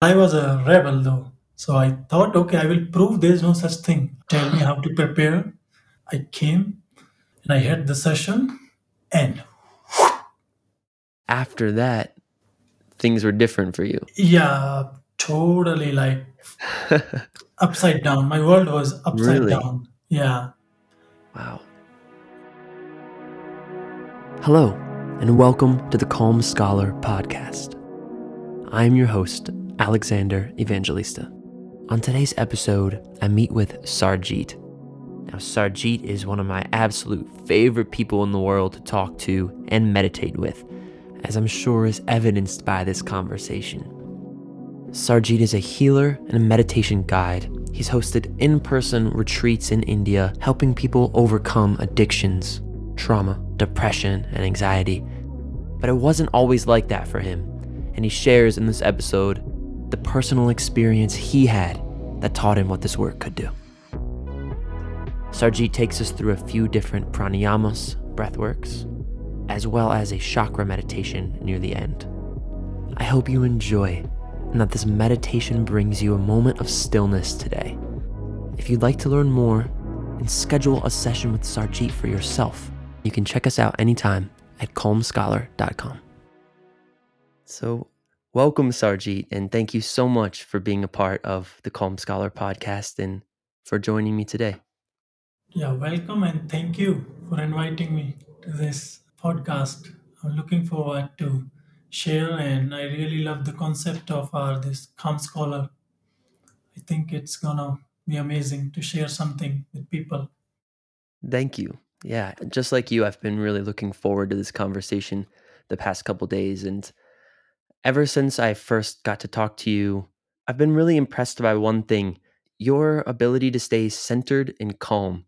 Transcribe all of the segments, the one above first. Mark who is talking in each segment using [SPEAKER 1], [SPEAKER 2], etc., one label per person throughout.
[SPEAKER 1] I was a rebel though. So I thought, okay, I will prove there's no such thing. Tell me how to prepare. I came and I had the session and
[SPEAKER 2] After that, things were different for you.
[SPEAKER 1] yeah, totally like upside down. My world was upside
[SPEAKER 2] Really?
[SPEAKER 1] down. Yeah.
[SPEAKER 2] Wow. Hello, and welcome to the Calm Scholar podcast. I'm your host, Alexander Evangelista. On today's episode, I meet with Sarjeet. Now, Sarjeet is one of my absolute favorite people in the world to talk to and meditate with, as I'm sure is evidenced by this conversation. Sarjeet is a healer and a meditation guide. He's hosted in person retreats in India, helping people overcome addictions, trauma, depression, and anxiety. But it wasn't always like that for him, and he shares in this episode the personal experience he had that taught him what this work could do. Sarjeet takes us through a few different pranayamas, breathworks, as well as a chakra meditation near the end. I hope you enjoy and that this meditation brings you a moment of stillness today. If you'd like to learn more and schedule a session with Sarjeet for yourself, you can check us out anytime at calmscholar.com. So, welcome, Sarjeet, and thank you so much for being a part of the Calm Scholar podcast and for joining me today.
[SPEAKER 1] Yeah, welcome and thank you for inviting me to this podcast. I'm looking forward to share and I really love the concept of our this calm scholar. I think it's gonna be amazing to share something with people.
[SPEAKER 2] Thank you. Yeah, just like you, I've been really looking forward to this conversation the past couple days. And ever since I first got to talk to you, I've been really impressed by one thing your ability to stay centered and calm.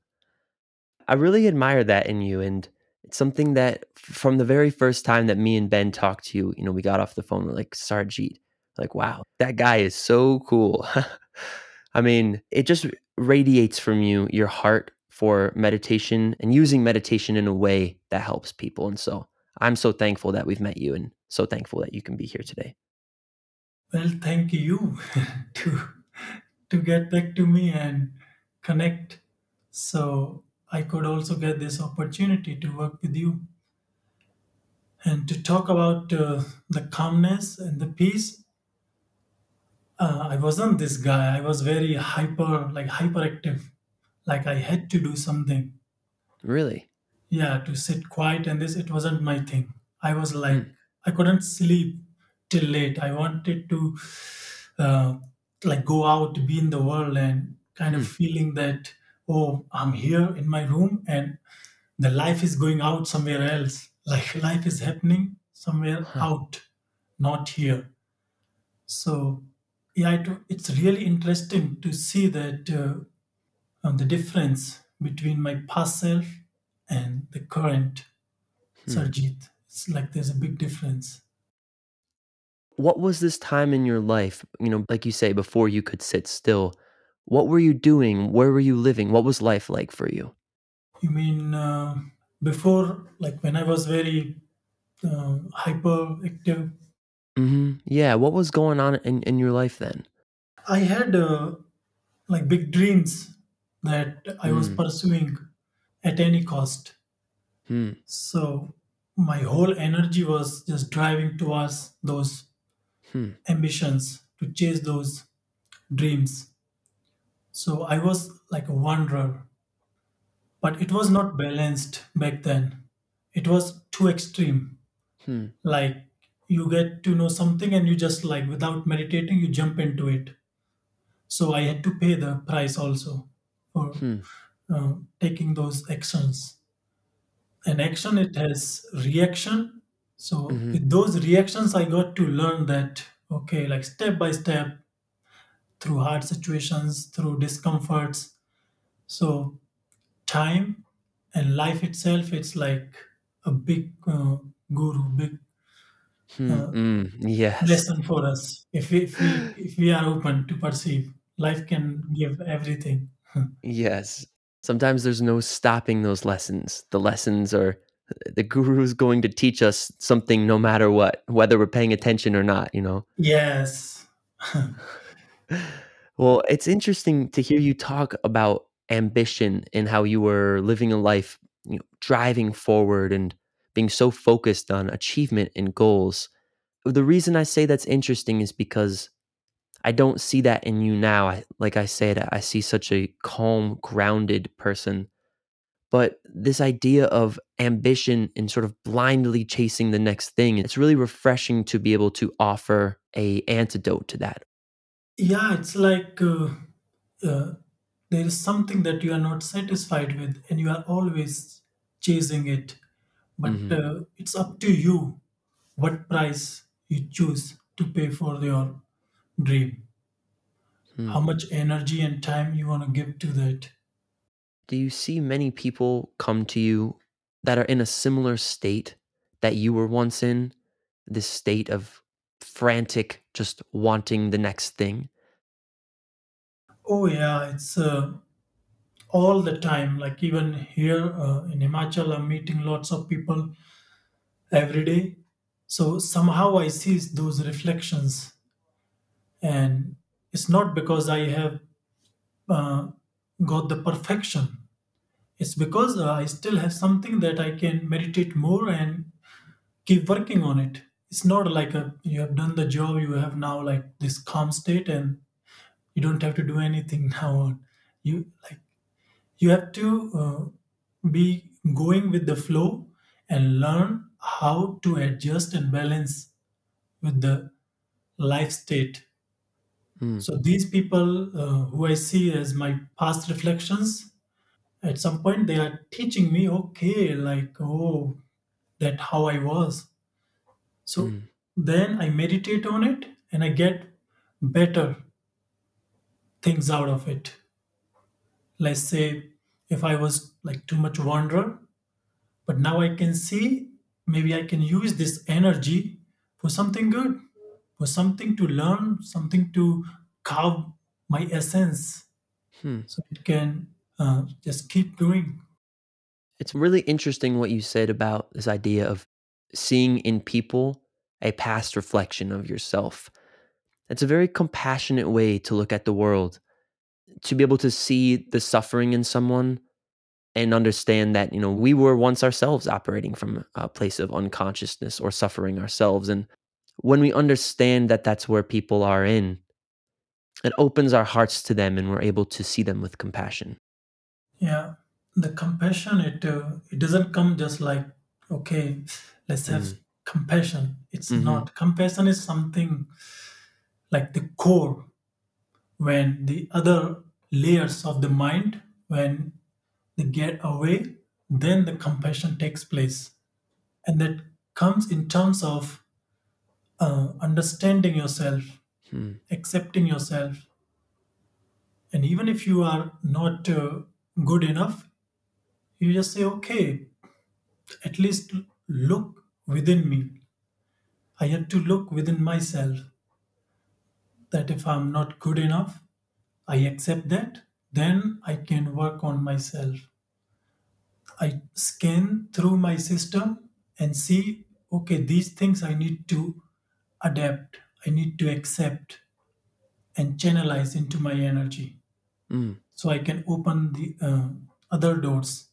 [SPEAKER 2] I really admire that in you. And it's something that from the very first time that me and Ben talked to you, you know, we got off the phone, we're like, Sarjeet, like, wow, that guy is so cool. I mean, it just radiates from you your heart for meditation and using meditation in a way that helps people. And so I'm so thankful that we've met you and so thankful that you can be here today.
[SPEAKER 1] Well, thank you to to get back to me and connect so I could also get this opportunity to work with you and to talk about uh, the calmness and the peace. Uh, I wasn't this guy. I was very hyper, like hyperactive. Like I had to do something.
[SPEAKER 2] Really?
[SPEAKER 1] Yeah, to sit quiet and this, it wasn't my thing. I was like,
[SPEAKER 2] Hmm.
[SPEAKER 1] I couldn't sleep till late. I wanted to uh, like go out, be in the world and kind of
[SPEAKER 2] Hmm.
[SPEAKER 1] feeling that, oh, I'm here in my room and the life is going out somewhere else. Like life is happening somewhere
[SPEAKER 2] Huh.
[SPEAKER 1] out, not here. So, yeah, it, it's really interesting to see that uh, um, the difference between my past self and the current
[SPEAKER 2] Hmm.
[SPEAKER 1] Sarjeet. It's like there's a big difference.
[SPEAKER 2] What was this time in your life, you know, like you say, before you could sit still? What were you doing? Where were you living? What was life like for you?
[SPEAKER 1] You mean uh, before, like when I was very uh, hyperactive,
[SPEAKER 2] hmm Yeah, what was going on in, in your life then?
[SPEAKER 1] I had uh, like big dreams that I was
[SPEAKER 2] Hmm.
[SPEAKER 1] pursuing at any cost.
[SPEAKER 2] Hmm.
[SPEAKER 1] So my whole energy was just driving towards those
[SPEAKER 2] Hmm.
[SPEAKER 1] ambitions to chase those dreams. So I was like a wanderer, but it was not balanced back then. It was too extreme.
[SPEAKER 2] Hmm.
[SPEAKER 1] Like you get to know something and you just like without meditating, you jump into it. So I had to pay the price also for
[SPEAKER 2] Hmm.
[SPEAKER 1] uh, taking those actions. And action, it has reaction. So
[SPEAKER 2] hmm
[SPEAKER 1] with those reactions, I got to learn that okay, like step by step, through hard situations, through discomforts. So time and life itself, it's like a big uh, guru, big
[SPEAKER 2] Hmm.
[SPEAKER 1] uh,
[SPEAKER 2] Mm. Yes.
[SPEAKER 1] lesson for us. If we, if we if we are open to perceive, life can give everything.
[SPEAKER 2] Yes. Sometimes there's no stopping those lessons. The lessons are the guru is going to teach us something no matter what, whether we're paying attention or not, you know?
[SPEAKER 1] yes,
[SPEAKER 2] Well, it's interesting to hear you talk about ambition and how you were living a life, you know, driving forward and being so focused on achievement and goals. The reason I say that's interesting is because I don't see that in you now. I, like I said, I see such a calm, grounded person. But this idea of ambition and sort of blindly chasing the next thing, it's really refreshing to be able to offer a antidote to that.
[SPEAKER 1] Yeah, it's like uh, uh, there is something that you are not satisfied with and you are always chasing it. But
[SPEAKER 2] hmm
[SPEAKER 1] uh, it's up to you what price you choose to pay for your dream,
[SPEAKER 2] Hmm.
[SPEAKER 1] how much energy and time you want to give to that.
[SPEAKER 2] Do you see many people come to you that are in a similar state that you were once in? This state of frantic, just wanting the next thing?
[SPEAKER 1] Oh, yeah, it's uh, all the time. Like even here uh, in Himachal, I'm meeting lots of people every day. So somehow I see those reflections, and it's not because I have uh, got the perfection. It's because uh, I still have something that I can meditate more and keep working on it. It's not like a, you have done the job, you have now like this calm state, and you don't have to do anything now on. You like you have to uh, be going with the flow and learn how to adjust and balance with the life state.
[SPEAKER 2] Mm,
[SPEAKER 1] So these people uh, who I see as my past reflections, at some point they are teaching me, okay, like oh, that how I was. So
[SPEAKER 2] mm,
[SPEAKER 1] then I meditate on it and I get better things out of it. Let's say if I was like too much wanderer, but now I can see maybe I can use this energy for something good, for something to learn, something to carve my essence
[SPEAKER 2] hmm.
[SPEAKER 1] so it can uh, just keep going.
[SPEAKER 2] It's really interesting what you said about this idea of seeing in people a past reflection of yourself. It's a very compassionate way to look at the world, to be able to see the suffering in someone and understand that, you know, we were once ourselves operating from a place of unconsciousness or suffering ourselves. And when we understand that that's where people are in, it opens our hearts to them and we're able to see them with compassion.
[SPEAKER 1] Yeah, the compassion it uh, it doesn't come just like okay, let's have
[SPEAKER 2] Mm,
[SPEAKER 1] compassion. It's
[SPEAKER 2] mhm,
[SPEAKER 1] not. Compassion is something like the core when the other layers of the mind when they get away, then the compassion takes place, and that comes in terms of uh, understanding yourself,
[SPEAKER 2] mm,
[SPEAKER 1] accepting yourself, and even if you are not uh, good enough, you just say okay at least look within me. I have to look within myself that if I'm not good enough, I accept that, then I can work on myself. I scan through my system and see okay, these things I need to adapt, I need to accept and channelize into my energy
[SPEAKER 2] mm,
[SPEAKER 1] so I can open the uh, other doors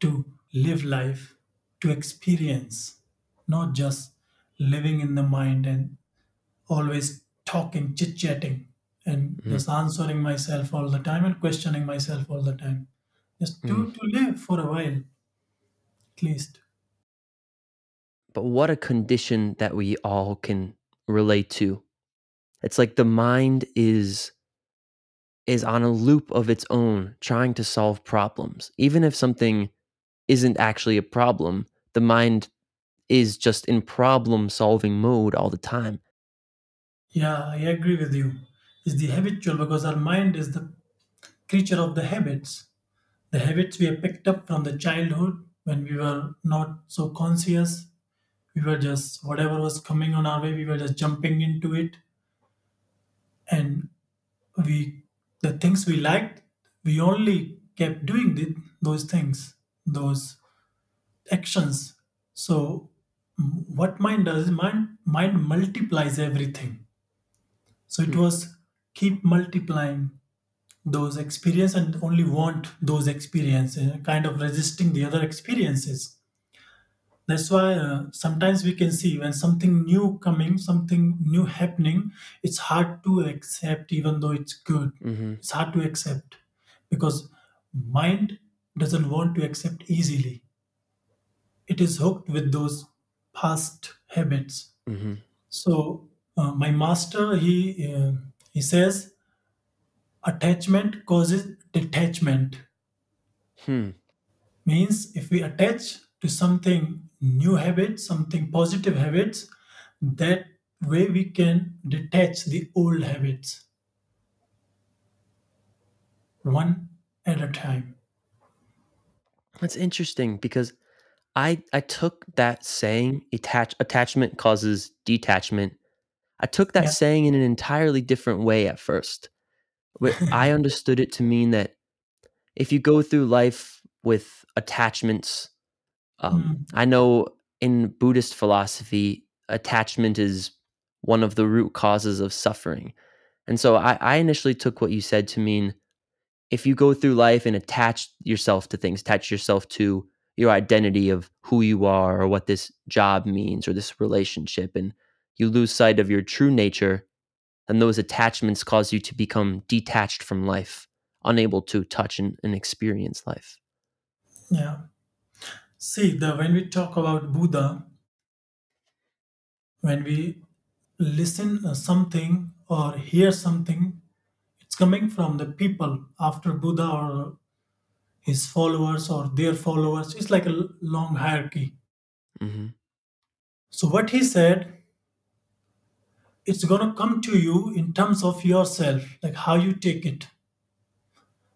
[SPEAKER 1] to live life, to experience, not just living in the mind and always talking, chit chatting, and
[SPEAKER 2] mm,
[SPEAKER 1] just answering myself all the time and questioning myself all the time. Just
[SPEAKER 2] mm.
[SPEAKER 1] to, to live for a while, at least.
[SPEAKER 2] But what a condition that we all can relate to. It's like the mind is is on a loop of its own trying to solve problems. Even if something isn't actually a problem, the mind is just in problem solving mode all the time.
[SPEAKER 1] Yeah, I agree with you. It's the habitual because our mind is the creature of the habits. The habits we have picked up from the childhood when we were not so conscious. We were just, whatever was coming on our way, we were just jumping into it. And we the things we liked we only kept doing those things those actions so what mind does mind mind multiplies everything So it hmm. was keep multiplying those experiences and only want those experiences, kind of resisting the other experiences. That's why uh, sometimes we can see when something new coming, something new happening, it's hard to accept even though it's good.
[SPEAKER 2] hmm
[SPEAKER 1] It's hard to accept because mind doesn't want to accept easily. It is hooked with those past habits.
[SPEAKER 2] hmm
[SPEAKER 1] So uh, my master he uh, he says attachment causes detachment.
[SPEAKER 2] Hmm.
[SPEAKER 1] Means if we attach to something new habits, something positive habits, that way we can detach the old habits one at a time.
[SPEAKER 2] That's interesting because I I took that saying attach attachment causes detachment. I took that
[SPEAKER 1] Yeah.
[SPEAKER 2] saying in an entirely different way at first. Where I understood it to mean that if you go through life with attachments, um,
[SPEAKER 1] Mm,
[SPEAKER 2] I know in Buddhist philosophy, attachment is one of the root causes of suffering. And so I, I initially took what you said to mean if you go through life and attach yourself to things, attach yourself to your identity of who you are or what this job means or this relationship, and you lose sight of your true nature, then those attachments cause you to become detached from life, unable to touch and, and experience life.
[SPEAKER 1] yeah. See, the when we talk about Buddha, when we listen uh, something or hear something, it's coming from the people after Buddha or his followers or their followers. It's like a l- long hierarchy.
[SPEAKER 2] hmm
[SPEAKER 1] So what he said, it's gonna come to you in terms of yourself, like how you take it.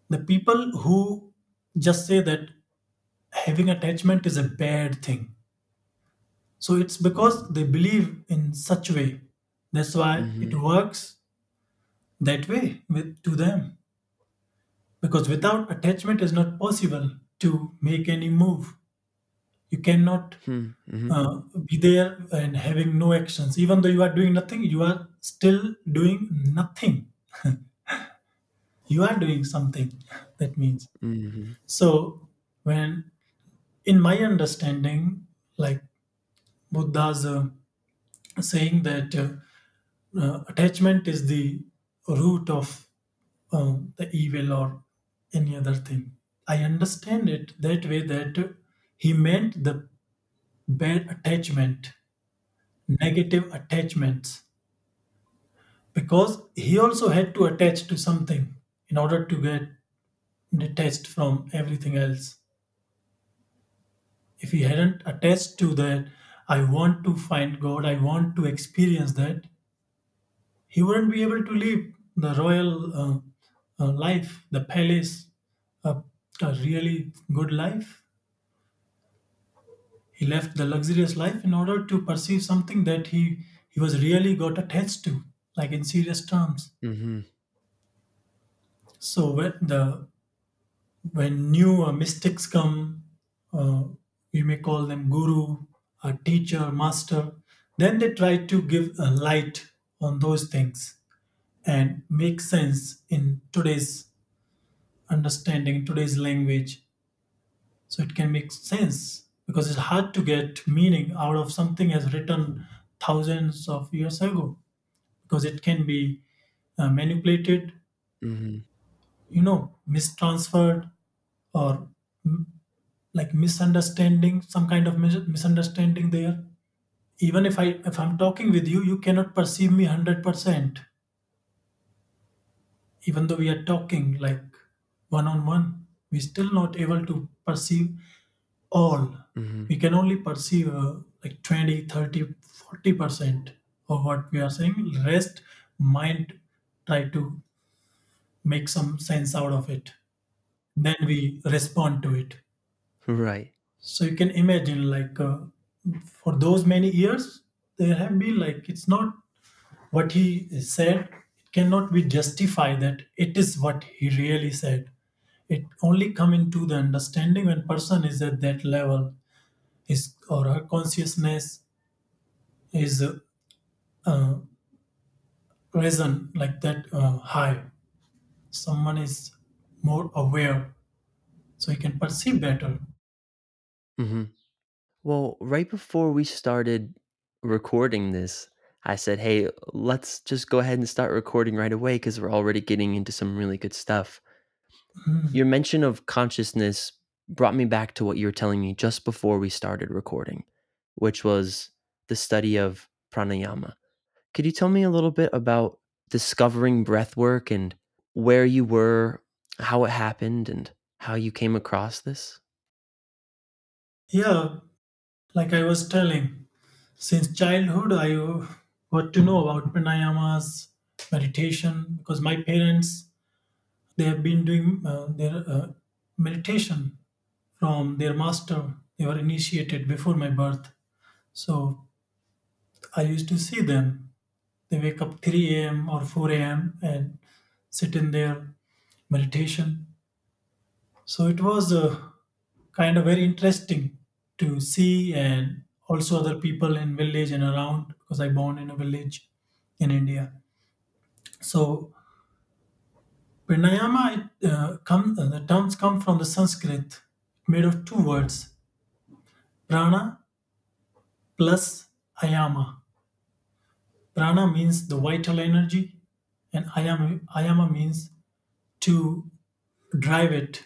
[SPEAKER 1] The people who just say that having attachment is a bad thing. So it's because they believe in such way. That's why it
[SPEAKER 2] hmm
[SPEAKER 1] works that way with to them. Because without attachment is not possible to make any move. You cannot
[SPEAKER 2] hmm
[SPEAKER 1] uh, be there and having no actions. Even though you are doing nothing, you are still doing nothing. You are doing something. That means.
[SPEAKER 2] hmm
[SPEAKER 1] So when in my understanding, like Buddha's uh, saying that uh, uh, attachment is the root of uh, the evil or any other thing. I understand it that way that he meant the bad attachment, negative attachments, because he also had to attach to something in order to get detached from everything else. If he hadn't attached to that, I want to find God, I want to experience that, he wouldn't be able to live the royal uh, uh, life, the palace, uh, a really good life. He left the luxurious life in order to perceive something that he, he was really got attached to, like in serious terms.
[SPEAKER 2] hmm
[SPEAKER 1] So when the when new uh, mystics come, uh, we may call them guru, a teacher, master. Then they try to give a light on those things and make sense in today's understanding, today's language, so it can make sense because it's hard to get meaning out of something as written thousands of years ago because it can be uh, manipulated
[SPEAKER 2] hmm
[SPEAKER 1] you know mistransferred or like misunderstanding some kind of mis- misunderstanding there. Even if i if i'm talking with you you cannot perceive me 100% even though we are talking like one on one we still not able to perceive all.
[SPEAKER 2] Hmm
[SPEAKER 1] we can only perceive uh, like 20, 30, 40 percent of what we are saying. Rest mind try to make some sense out of it. Then we respond to it
[SPEAKER 2] Right.
[SPEAKER 1] so you can imagine like uh, for those many years there have been like it's not what he said it cannot be justified that it is what he really said it only come into the understanding when person is at that level his or her consciousness is uh, uh, reason like that uh, high. Someone is more aware, so he can perceive better.
[SPEAKER 2] Hmm Well, right before we started recording this, I said, hey, let's just go ahead and start recording right away because we're already getting into some really good stuff.
[SPEAKER 1] Mm.
[SPEAKER 2] Your mention of consciousness brought me back to what you were telling me just before we started recording, which was the study of pranayama. Could you tell me a little bit about discovering breath work and where you were, how it happened, and how you came across this?
[SPEAKER 1] Yeah, like I was telling, since childhood I got to know about pranayamas, meditation, because my parents they have been doing uh, their uh, meditation from their master. They were initiated before my birth, so I used to see them. They wake up 3 a.m. or 4 a.m. and sit in their meditation. So it was uh, kind of very interesting to see and also other people in village and around because I born in a village in India. So pranayama, uh, come, uh, the terms come from the Sanskrit, made of two words, prana plus ayama. Prana means the vital energy, and ayama, ayama means to drive it,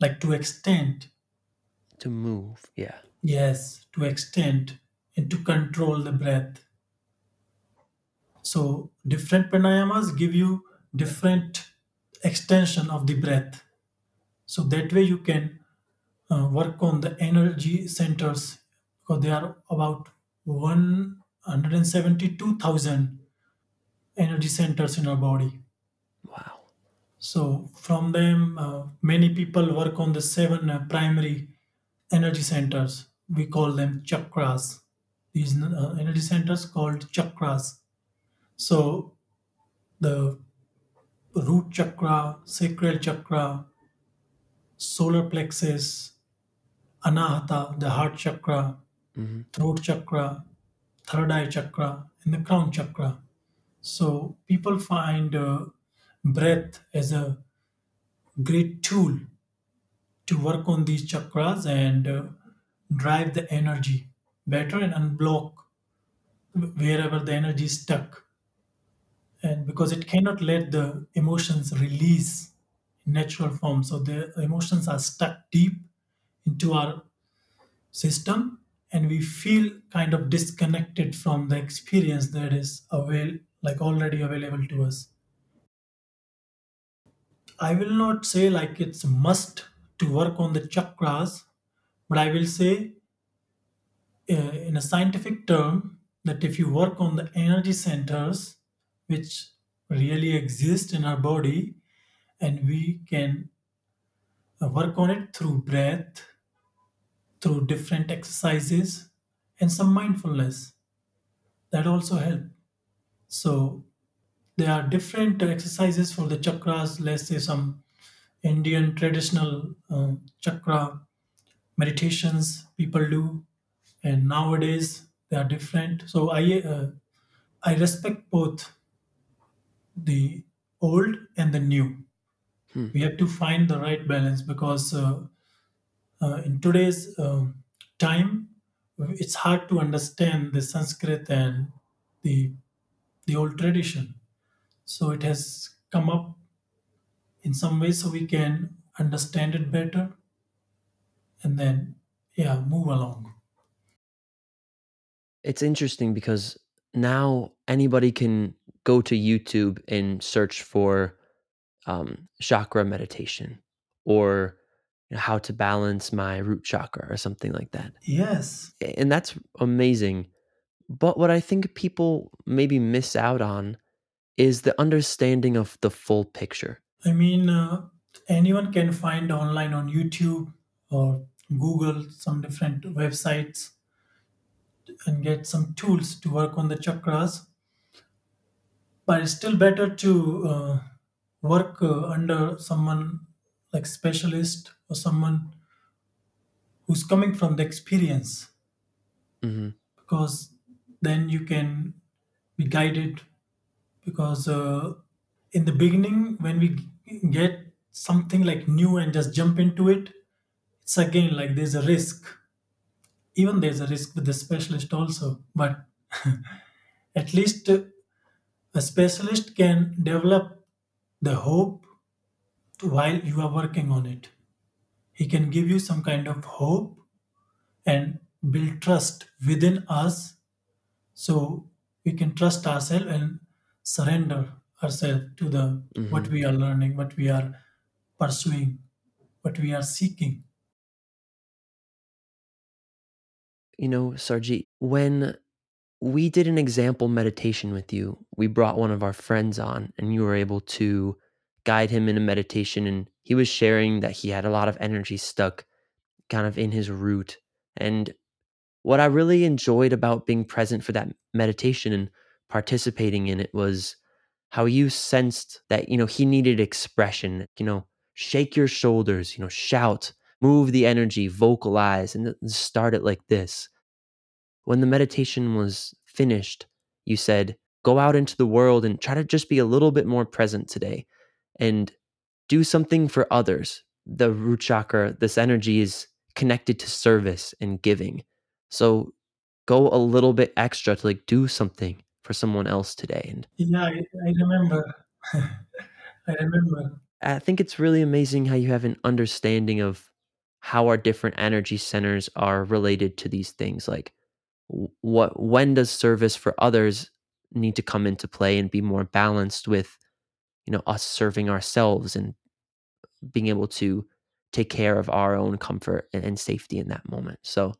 [SPEAKER 1] like to extend.
[SPEAKER 2] To move, yeah.
[SPEAKER 1] Yes, to extend and to control the breath. So different pranayamas give you different extension of the breath. So that way you can uh, work on the energy centers because there are about 172,000 energy centers in our body.
[SPEAKER 2] Wow.
[SPEAKER 1] So from them, uh, many people work on the seven uh, primary energy centers. We call them chakras. These uh, energy centers called chakras. So the root chakra, sacral chakra, solar plexus, anahata, the heart chakra,
[SPEAKER 2] hmm
[SPEAKER 1] throat chakra, third eye chakra, and the crown chakra. So people find uh, breath as a great tool to work on these chakras and uh, drive the energy better and unblock wherever the energy is stuck. And because it cannot let the emotions release in natural form, so the emotions are stuck deep into our system and we feel kind of disconnected from the experience that is avail like already available to us i will not say like it's must to work on the chakras but i will say uh, in a scientific term that if you work on the energy centers which really exist in our body and we can uh, work on it through breath through different exercises and some mindfulness that also help. So there are different exercises for the chakras let's say some indian traditional uh, chakra meditations people do. And nowadays they are different. So i uh, i respect both the old and the new.
[SPEAKER 2] Hmm.
[SPEAKER 1] we have to find the right balance because uh, uh, in today's um, time it's hard to understand the sanskrit and the the old tradition. So it has come up in some way so we can understand it better and then yeah move along
[SPEAKER 2] It's interesting because now anybody can go to YouTube and search for um, chakra meditation or you know, how to balance my root chakra or something like that.
[SPEAKER 1] yes
[SPEAKER 2] And that's amazing. But what I think people maybe miss out on is the understanding of the full picture.
[SPEAKER 1] I mean uh, anyone can find online on youtube or google some different websites and get some tools to work on the chakras. But it's still better to uh, work uh, under someone like specialist or someone who's coming from the experience.
[SPEAKER 2] Hmm
[SPEAKER 1] because then you can be guided because uh, in the beginning when we get something like new and just jump into it it's again like there's a risk. Even there's a risk with the specialist also but at least a specialist can develop the hope while you are working on it. He can give you some kind of hope and build trust within us so we can trust ourselves and surrender ourselves to the what
[SPEAKER 2] hmm
[SPEAKER 1] we are learning what we are pursuing what we are seeking
[SPEAKER 2] You know, Sarjeet, when we did an example meditation with you, we brought one of our friends on and you were able to guide him in a meditation. And he was sharing that he had a lot of energy stuck kind of in his root. And what I really enjoyed about being present for that meditation and participating in it was how you sensed that, you know, he needed expression, you know, shake your shoulders, you know, shout, move the energy, vocalize, and start it like this. When the meditation was finished, you said, go out into the world and try to just be a little bit more present today and do something for others. The root chakra, this energy is connected to service and giving. So go a little bit extra to like do something for someone else today. And
[SPEAKER 1] yeah i, I remember i remember
[SPEAKER 2] I think it's really amazing how you have an understanding of how our different energy centers are related to these things. Like what when does service for others need to come into play and be more balanced with, you know, us serving ourselves and being able to take care of our own comfort and, and safety in that moment. So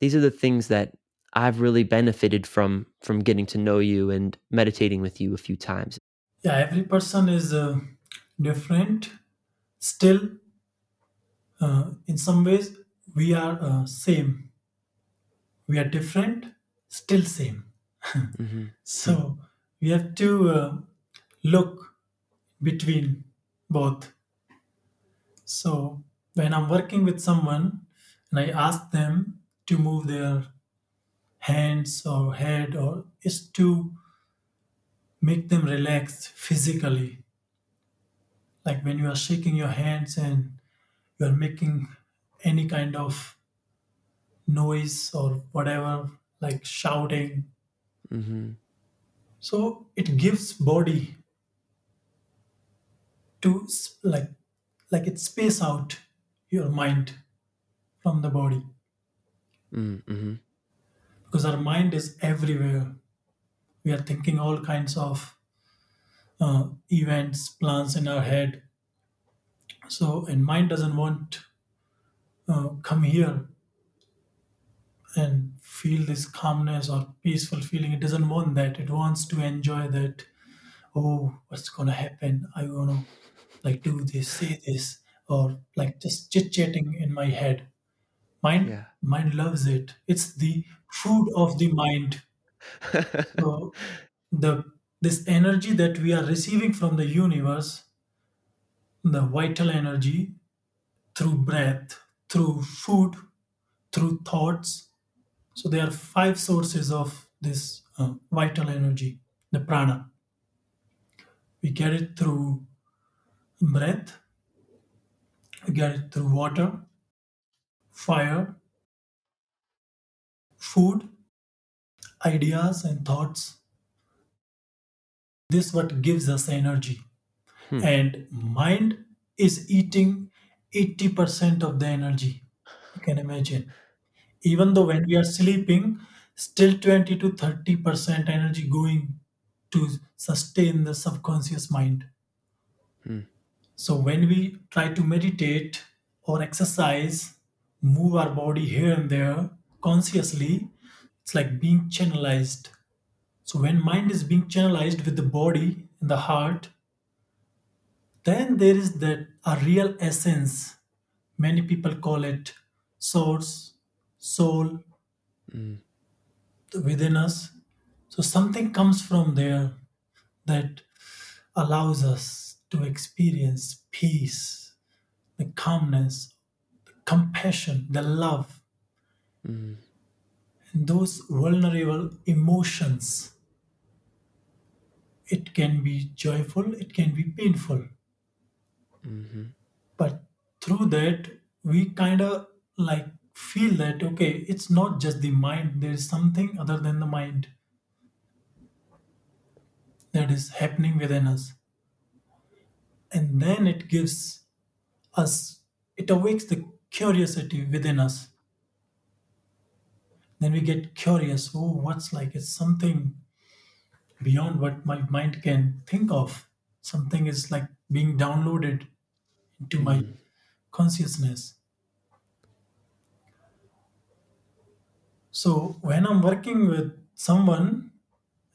[SPEAKER 2] these are the things that I've really benefited from from getting to know you and meditating with you a few times.
[SPEAKER 1] yeah every person is uh, different. Still uh, in some ways we are uh, same. We are different still same.
[SPEAKER 2] Hmm
[SPEAKER 1] so we have to uh, look between both. So when i'm working with someone and i ask them to move their hands or head or is to make them relax physically. Like when you are shaking your hands and you are making any kind of noise or whatever like shouting.
[SPEAKER 2] Hmm
[SPEAKER 1] so it gives body to like like it space out your mind from the body.
[SPEAKER 2] Hmm
[SPEAKER 1] because our mind is everywhere. We are thinking all kinds of uh, events plans in our head. So and mind doesn't want uh, come here and feel this calmness or peaceful feeling. It doesn't want that. It wants to enjoy that oh what's gonna happen? I wanna like do this say this or like just chit chatting in my head mind
[SPEAKER 2] Yeah.
[SPEAKER 1] mind loves it. It's the food of the mind. So the this energy that we are receiving from the universe the vital energy through breath through food through thoughts. So there are five sources of this uh, vital energy the prana. We get it through breath. We get it through water fire food ideas and thoughts this what gives us energy
[SPEAKER 2] Hmm.
[SPEAKER 1] and mind is eating 80% of the energy you can imagine even though when we are sleeping still 20 to 30% energy going to sustain the subconscious mind
[SPEAKER 2] Hmm.
[SPEAKER 1] so when we try to meditate or exercise move our body here and there consciously it's like being channelized. So when mind is being channelized with the body and the heart then there is that a real essence. Many people call it source soul
[SPEAKER 2] Mm.
[SPEAKER 1] within us. So something comes from there that allows us to experience peace the calmness compassion the love.
[SPEAKER 2] Mm.
[SPEAKER 1] and those vulnerable emotions it can be joyful it can be painful.
[SPEAKER 2] Hmm
[SPEAKER 1] but through that we kind of like feel that okay it's not just the mind there is something other than the mind that is happening within us. And then it gives us it awakes the curiosity within us. Then we get curious oh what's like? It's something beyond what my mind can think of. Something is like being downloaded into my
[SPEAKER 2] hmm
[SPEAKER 1] consciousness. So when i'm working with someone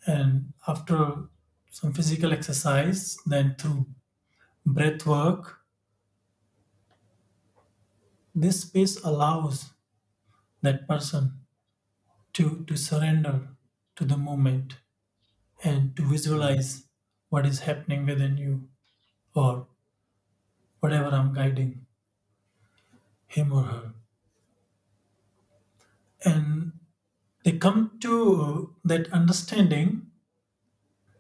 [SPEAKER 1] and after some physical exercise then through breath work this space allows that person to to surrender to the moment and to visualize what is happening within you or whatever i'm guiding him or her. And they come to that understanding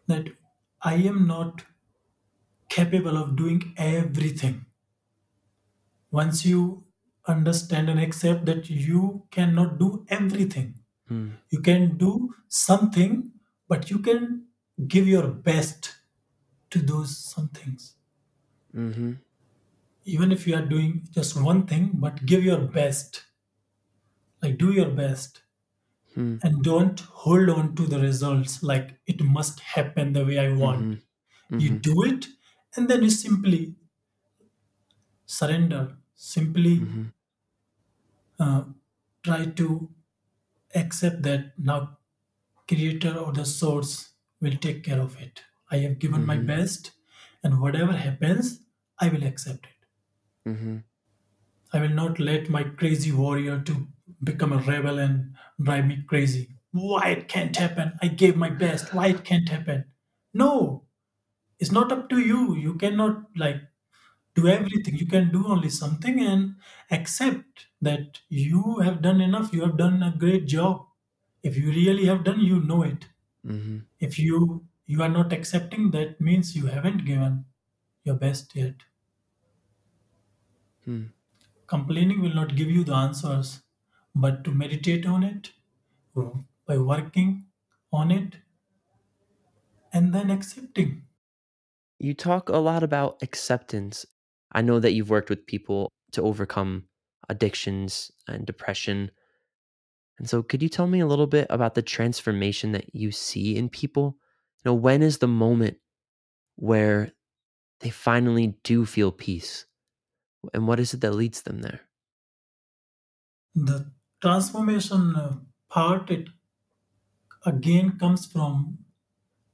[SPEAKER 1] that i am not capable of doing everything. Once you understand and accept that you cannot do everything.
[SPEAKER 2] Hmm.
[SPEAKER 1] You can do something but you can give your best to those some things.
[SPEAKER 2] Hmm
[SPEAKER 1] even if you are doing just one thing but give your best. Like do your best.
[SPEAKER 2] Hmm.
[SPEAKER 1] And don't hold on to the results like it must happen the way i want.
[SPEAKER 2] Hmm
[SPEAKER 1] you
[SPEAKER 2] hmm
[SPEAKER 1] do it and then you simply surrender. Simply
[SPEAKER 2] hmm
[SPEAKER 1] uh, try to accept that now creator or the source will take care of it. I have given my
[SPEAKER 2] hmm
[SPEAKER 1] best and whatever happens i will accept it.
[SPEAKER 2] Mm-hmm.
[SPEAKER 1] i will not let my crazy warrior to become a rebel and drive me crazy. Why it can't happen? I gave my best. Why it can't happen? No. It's not up to you. You cannot like do everything. You can do only something and accept that you have done enough. You have done a great job. If you really have done you know it.
[SPEAKER 2] Hmm
[SPEAKER 1] if you you are not accepting that means you haven't given your best yet.
[SPEAKER 2] Hmm.
[SPEAKER 1] Complaining will not give you the answers but to meditate on it by working on it and then accepting.
[SPEAKER 2] You talk a lot about acceptance. I know that you've worked with people to overcome addictions and depression. And so, could you tell me a little bit about the transformation that you see in people? You know, when is the moment where they finally do feel peace? And what is it that leads them there?
[SPEAKER 1] the transformation uh, part it again comes from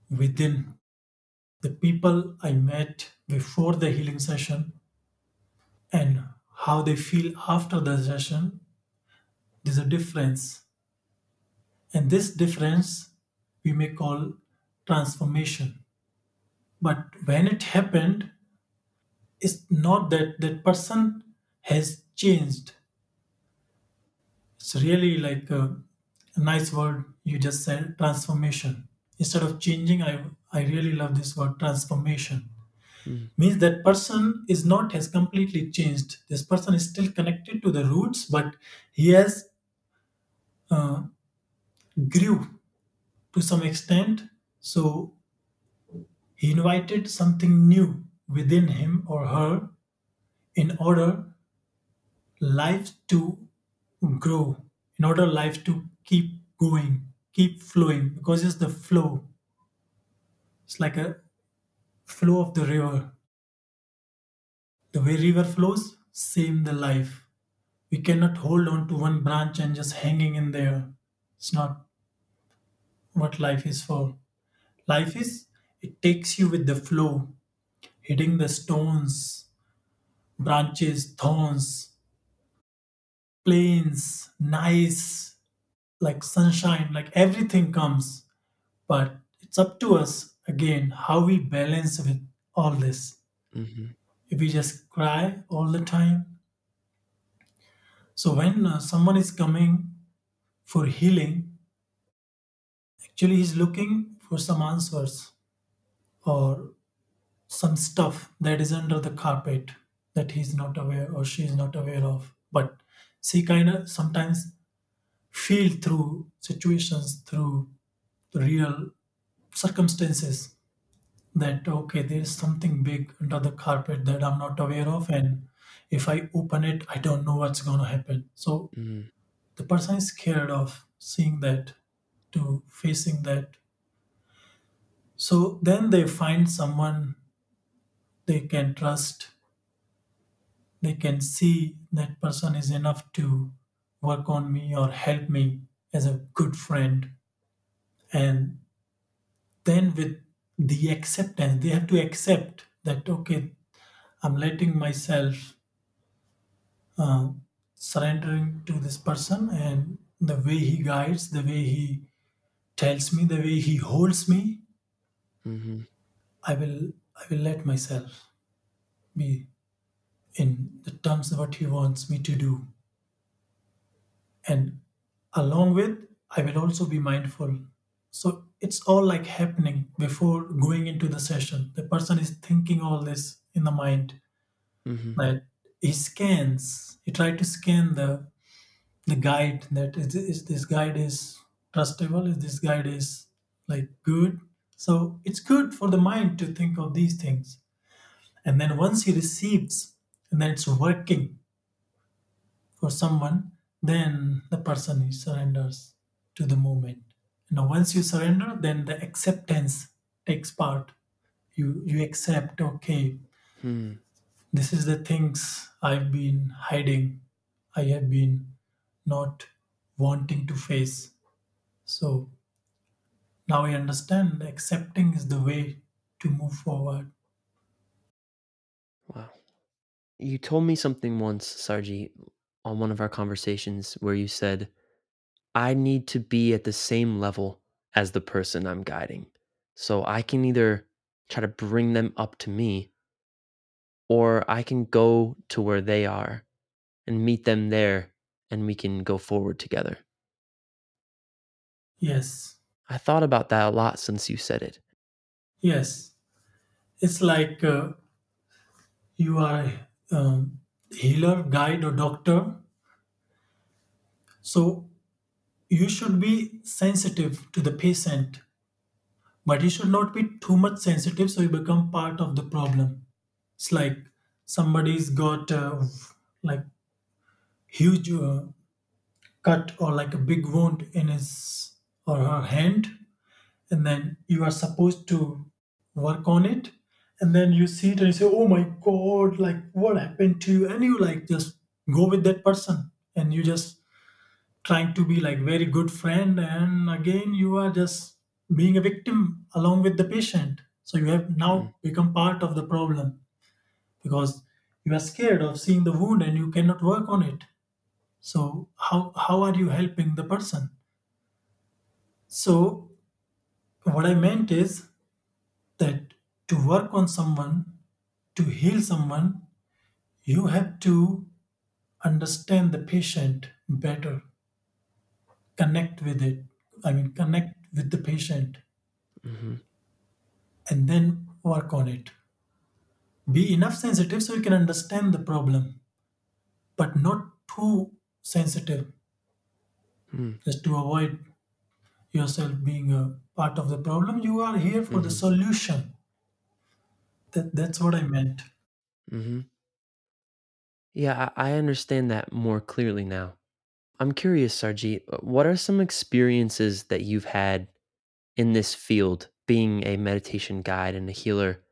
[SPEAKER 1] within the people i met before the healing session and how they feel after the session there's a difference. And this difference we may call transformation. But when it happened it's not that that person has changed. It's really like a, a nice word you just said transformation. Instead of changing i i really love this word transformation
[SPEAKER 2] Mm,
[SPEAKER 1] means that person is not has completely changed. This person is still connected to the roots but he has uh, grew to some extent. So he invited something new within him or her in order life to grow in order life to keep going keep flowing because it's the flow. It's like a flow of the river. The way river flows same the life. We cannot hold on to one branch and just hanging in there. It's not what life is for. Life is it takes you with the flow. Hitting the stones branches thorns plains nice like sunshine like everything comes. But it's up to us again how we balance with all this.
[SPEAKER 2] Mhm,
[SPEAKER 1] if we just cry all the time. So when uh, someone is coming for healing actually he's looking for some answers or some stuff that is under the carpet that he's not aware or she's not aware of. But she kind of sometimes feel through situations, through the real circumstances that okay, there is something big under the carpet that I'm not aware of, and if I open it, I don't know what's gonna happen. So
[SPEAKER 2] Mm-hmm.
[SPEAKER 1] the person is scared of seeing that, to facing that. So then they find someone they can trust they can see that person is enough to work on me or help me as a good friend and then with the acceptance they have to accept that okay i'm letting myself uh, surrendering to this person and the way he guides the way he tells me the way he holds me
[SPEAKER 2] Mm-hmm.
[SPEAKER 1] i will i will let myself be in the terms of what he wants me to do and along with i will also be mindful so it's all like happening before going into the session. The person is thinking all this in the mind.
[SPEAKER 2] Mm-hmm.
[SPEAKER 1] that he scans. He try to scan the the guide that is, is this guide is trustable? Is this guide is like good? So it's good for the mind to think of these things. And then once he receives and then it's working for someone, then the person is surrenders to the moment. Now, once you surrender, then the acceptance takes part. You you accept, okay,
[SPEAKER 2] Hmm.
[SPEAKER 1] this is the things I've been hiding. I have been not wanting to face. So now I understand accepting is the way to move forward.
[SPEAKER 2] Wow. You told me something once, Sarji, on one of our conversations where you said, I need to be at the same level as the person I'm guiding. So I can either try to bring them up to me or I can go to where they are and meet them there and we can go forward together.
[SPEAKER 1] Yes,
[SPEAKER 2] I thought about that a lot since you said it.
[SPEAKER 1] yes. It's like uh, you are a um, healer, guide, or doctor. So you should be sensitive to the patient, but you should not be too much sensitive so you become part of the problem. It's like somebody's got uh, like huge uh, cut or like a big wound in his or her hand, and then you are supposed to work on it, and then you see it and you say, "Oh my God! Like what happened to you?" And you like just go with that person, and you just trying to be like very good friend and again you are just being a victim along with the patient. So you have now hmm. become part of the problem because you are scared of seeing the wound and you cannot work on it. So how how are you helping the person? So what i meant is that to work on someone to heal someone you have to understand the patient better connect with it i mean connect with the patient
[SPEAKER 2] mhm,
[SPEAKER 1] and then work on it. Be enough sensitive so you can understand the problem, but not too sensitive,
[SPEAKER 2] mm,
[SPEAKER 1] just to avoid yourself being a part of the problem. You are here for the
[SPEAKER 2] mhm,
[SPEAKER 1] solution. That, that's what I meant.
[SPEAKER 2] mhm. Yeah, I understand that more clearly now. I'm curious, Sarji, uh, what are some experiences that you've had in this field, being a meditation guide and a healer?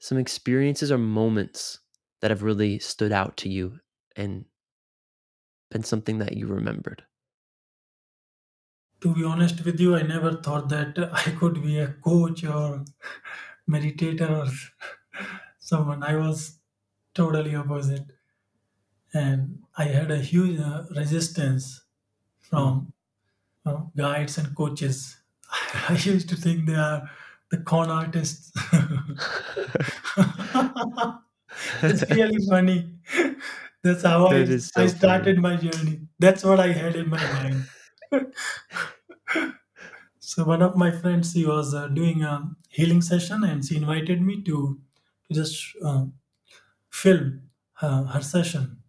[SPEAKER 2] Some experiences or moments that have really stood out to you and been something that you remembered?
[SPEAKER 1] To be honest with you, I never thought that I could be a coach or meditator or someone. I was totally opposite. And I had a huge uh, resistance from uh, guides and coaches. I used to think they are the con artists. it's really funny. That's how I,
[SPEAKER 2] That
[SPEAKER 1] I
[SPEAKER 2] so funny.
[SPEAKER 1] started my journey. That's what I had in my mind. So one of my friends, he was uh, doing a healing session, and she invited me to to just uh, film uh, her session.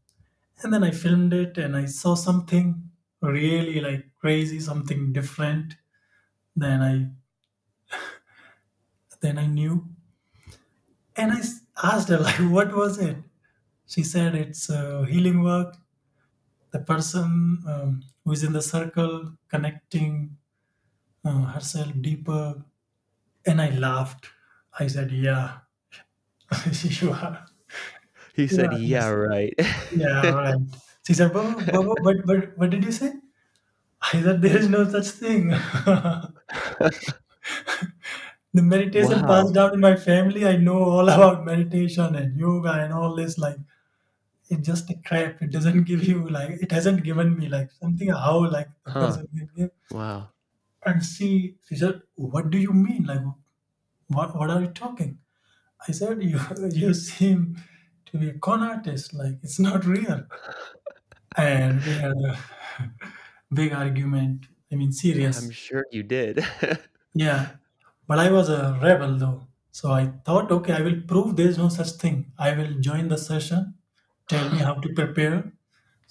[SPEAKER 1] And then I filmed it, and I saw something really like crazy, something different than I than I knew. And I asked her like, "What was it?" She said, "It's uh, healing work. The person um, who is in the circle connecting uh, herself deeper." And I laughed. I said, "Yeah, you are."
[SPEAKER 2] He said,
[SPEAKER 1] Yeah,
[SPEAKER 2] "Yeah, right."
[SPEAKER 1] Yeah, right. She said, Baba, Baba, but, but what did you say? I said, there is no such thing. the meditation
[SPEAKER 2] Wow.
[SPEAKER 1] passed down in my family. I know all about meditation and yoga and all this. Like, it's just a crap. It doesn't give you, like, it hasn't given me, like, something how, like,
[SPEAKER 2] Huh.
[SPEAKER 1] person can give.
[SPEAKER 2] Wow.
[SPEAKER 1] And she, she said, what do you mean? Like, what, what are you talking? I said, you, you seem to be a con artist. Like, it's not real. And we had a big argument. I mean, serious.
[SPEAKER 2] I'm sure you did.
[SPEAKER 1] Yeah. But I was a rebel though. So I thought, okay, I will prove there is no such thing. I will join the session. Tell me how to prepare.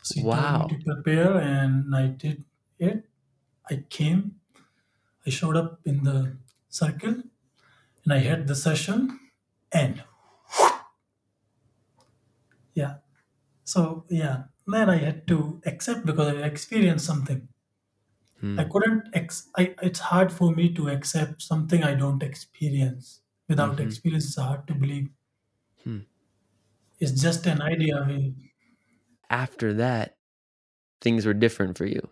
[SPEAKER 1] So she told me to prepare and I did it. I came. I showed up in the circle and I had the session. And yeah. So yeah. Then I had to accept because I experienced something. I
[SPEAKER 2] Hmm.
[SPEAKER 1] couldn't ex- I, it's hard for me to accept something I don't experience. Without
[SPEAKER 2] Mhm.
[SPEAKER 1] experience, it's hard to believe.
[SPEAKER 2] Hmm.
[SPEAKER 1] It's just an idea. We,
[SPEAKER 2] After that, things were different for you.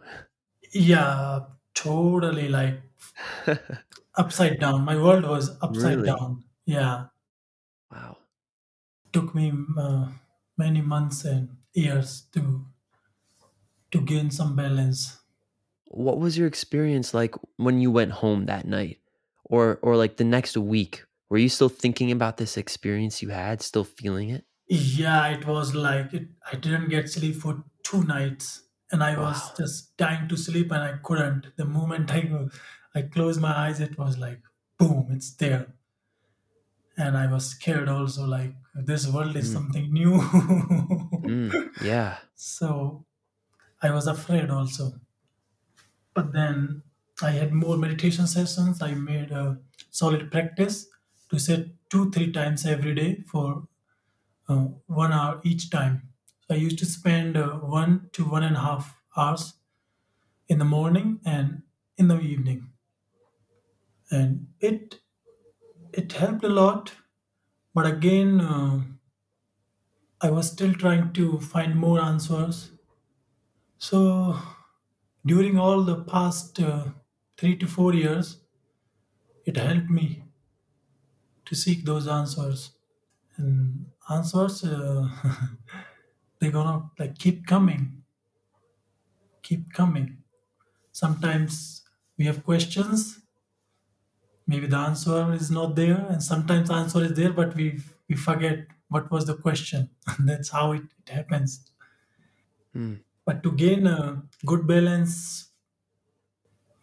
[SPEAKER 1] yeah, totally like upside down. My world was upside
[SPEAKER 2] Really?
[SPEAKER 1] down. Yeah,
[SPEAKER 2] Wow.
[SPEAKER 1] took me uh, many months and years to to gain some balance.
[SPEAKER 2] What was your experience like when you went home that night? Or or like the next week? Were you still thinking about this experience you had, still feeling it?
[SPEAKER 1] Yeah, it was like it, I didn't get sleep for two nights, and I was just dying to sleep, and I couldn't. The moment I I closed my eyes, it was like boom, it's there, and I was scared also. Like this world is
[SPEAKER 2] Mm.
[SPEAKER 1] something new,
[SPEAKER 2] Mm. Yeah.
[SPEAKER 1] so I was afraid also. But then I had more meditation sessions. I made a solid practice to sit two three times every day for uh, one hour each time. So I used to spend uh, one to one and a half hours in the morning and in the evening, and it it helped a lot. But again, uh, I was still trying to find more answers. So during all the past uh, three to four years, it helped me to seek those answers. And answers, uh, they're gonna like keep coming, keep coming. Sometimes we have questions maybe the answer is not there and sometimes the answer is there but we we forget what was the question and that's how it, it happens
[SPEAKER 2] Mm.
[SPEAKER 1] but to gain a good balance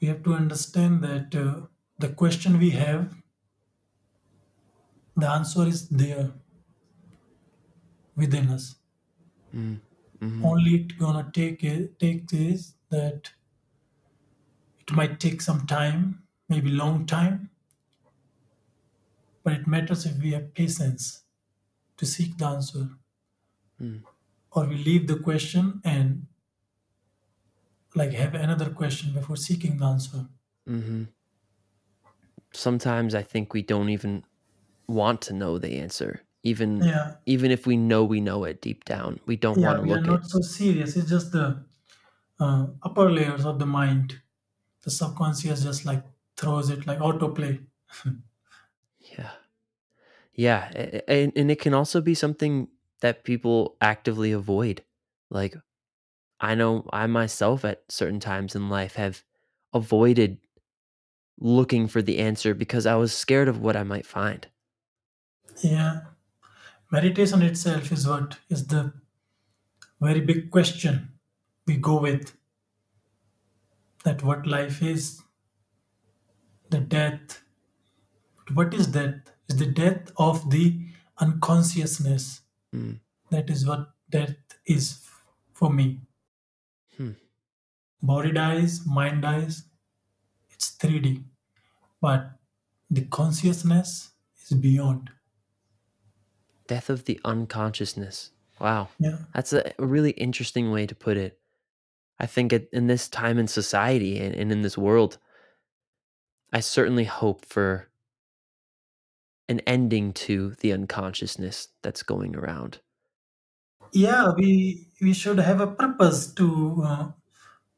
[SPEAKER 1] we have to understand that uh, the question we have the answer is there within us
[SPEAKER 2] Mm. Mhm.
[SPEAKER 1] only it gonna take it take is that it might take some time maybe long time but it matters if we have patience to seek the answer
[SPEAKER 2] Mm.
[SPEAKER 1] or we leave the question and like have another question before seeking the answer.
[SPEAKER 2] Mhm. Sometimes I think we don't even want to know the answer. Even
[SPEAKER 1] Yeah,
[SPEAKER 2] even if we know we know it deep down, we don't
[SPEAKER 1] yeah,
[SPEAKER 2] wanna
[SPEAKER 1] we are
[SPEAKER 2] look it.
[SPEAKER 1] not so serious. It's just the uh, upper layers of the mind. The subconscious just like throws it like autoplay.
[SPEAKER 2] Yeah. Yeah, and and it can also be something that people actively avoid. Like, I know I myself at certain times in life have avoided looking for the answer because I was scared of what I might find.
[SPEAKER 1] Yeah, meditation itself is what is the very big question we go with. That what life is. the death. What is death? Is the death of the unconsciousness.
[SPEAKER 2] Mm.
[SPEAKER 1] That is what death is for me.
[SPEAKER 2] Hmm.
[SPEAKER 1] Body dies, mind dies. It's 3D. But the consciousness is beyond.
[SPEAKER 2] Death of the unconsciousness. Wow.
[SPEAKER 1] Yeah.
[SPEAKER 2] That's a really interesting way to put it. I think in this time in society and, and in this world, I certainly hope for an ending to the unconsciousness that's going around.
[SPEAKER 1] Yeah, we we should have a purpose to uh,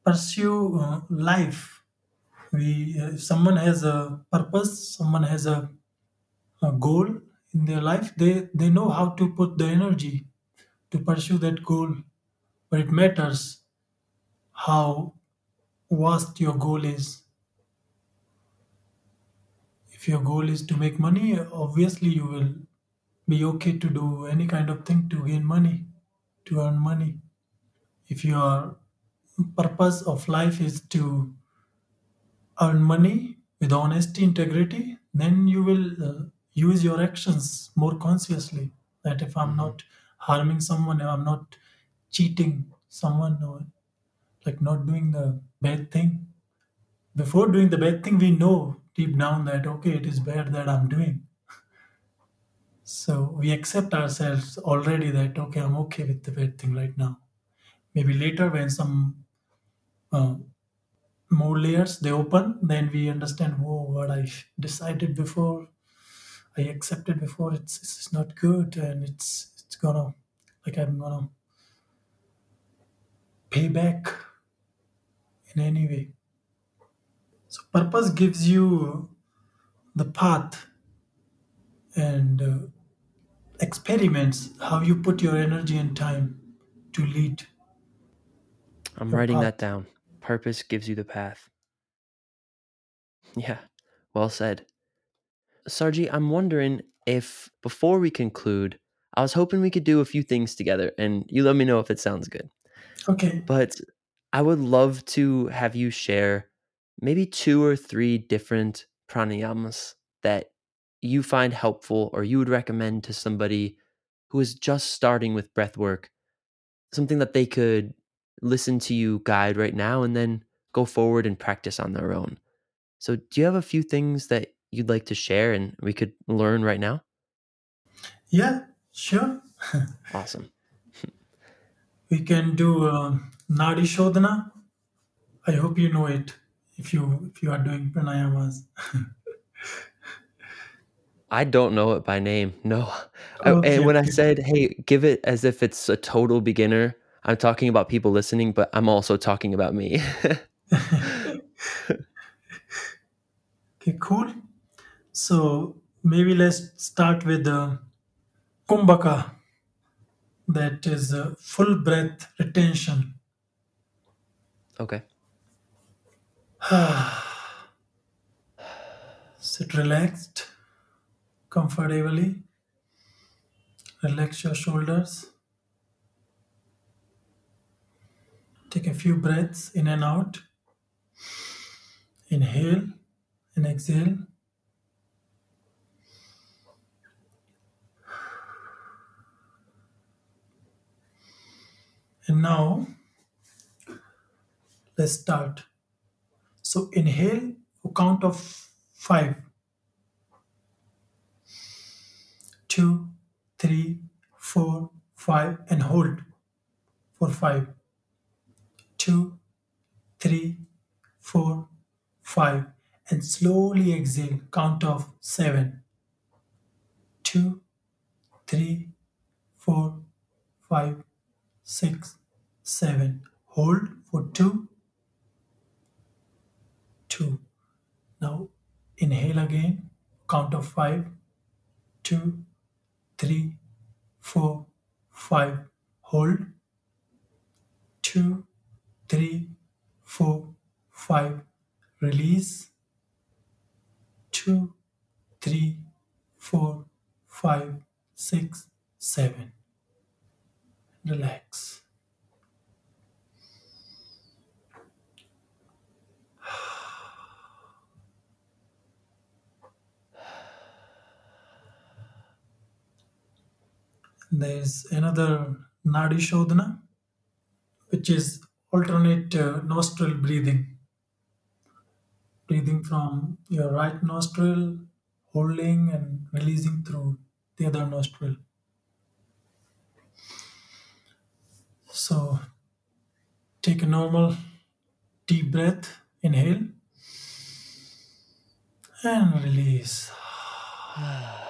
[SPEAKER 1] pursue uh, life. We uh, if someone has a purpose, someone has a, a goal in their life. They they know how to put the energy to pursue that goal. But it matters how vast your goal is. If your goal is to make money, obviously you will be okay to do any kind of thing to gain money, to earn money. If your purpose of life is to earn money with honesty, integrity, then you will uh, use your actions more consciously. That if I'm
[SPEAKER 2] Mhm.
[SPEAKER 1] not harming someone, if I'm not cheating someone, or like not doing the bad thing. Before doing the bad thing, we know deep down that okay, it is bad that I'm doing. So we accept ourselves already that okay, I'm okay with the bad thing right now. Maybe later when some uh, more layers they open, then we understand. Whoa, what I decided before, I accepted before. It's it's not good, and it's it's gonna like I'm gonna pay back in any way. So purpose gives you the path and uh, experiments how you put your energy and time to lead
[SPEAKER 2] I'm
[SPEAKER 1] your
[SPEAKER 2] writing that down. Purpose gives you the path. Yeah, well said. Sarji, I'm wondering if before we conclude, I was hoping we could do a few things together and you let me know if it sounds good.
[SPEAKER 1] Okay.
[SPEAKER 2] But I would love to have you share maybe two or three different pranayamas that you find helpful or you would recommend to somebody who is just starting with breath work, something that they could listen to you guide right now and then go forward and practice on their own. So, do you have a few things that you'd like to share and we could learn right now?
[SPEAKER 1] Yeah, sure.
[SPEAKER 2] Awesome.
[SPEAKER 1] We can do uh, Nadi Shodhana. I hope you know it if you if you are doing pranayamas.
[SPEAKER 2] I don't know it by name. No. I, and
[SPEAKER 1] Okay,
[SPEAKER 2] when I said, hey, give it as if it's a total beginner, I'm talking about people listening, but I'm also talking about me.
[SPEAKER 1] Okay, cool. So maybe let's start with the Kumbhaka, that is uh, full breath retention.
[SPEAKER 2] okay.
[SPEAKER 1] Sit relaxed, comfortably. Relax your shoulders. Take a few breaths in and out. Inhale and exhale. And now let's start. So inhale for count of five. Two, three, four, five, and hold for five. Two, three, four, five, and slowly exhale. Count of seven. Two, three, four, five, six, seven. Hold for two, two. Now inhale again. Count of five. Two, three, four, five. Hold. Two, three, four, five. Release. Two, three, four, five, six, seven. Relax. There's another Nadi Shodhana, which is alternate uh, nostril breathing. Breathing from your right nostril, holding and releasing through the other nostril. So take a normal deep breath, inhale, and release.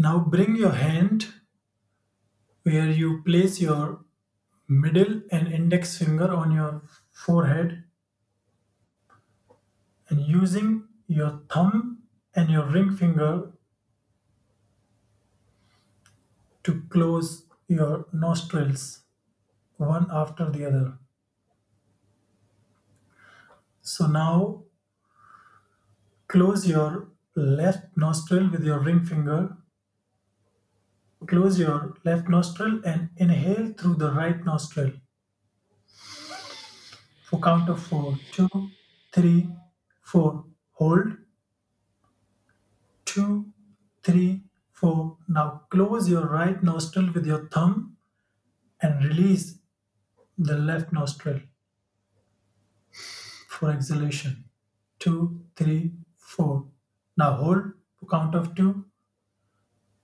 [SPEAKER 1] Now bring your hand where you place your middle and index finger on your forehead and using your thumb and your ring finger to close your nostrils one after the other. So now close your left nostril with your ring finger. Close your left nostril and inhale through the right nostril. For count of four. Two, three, four. Hold. Two, three, four. Now close your right nostril with your thumb and release the left nostril for exhalation. Two, three, four. Now hold for count of two.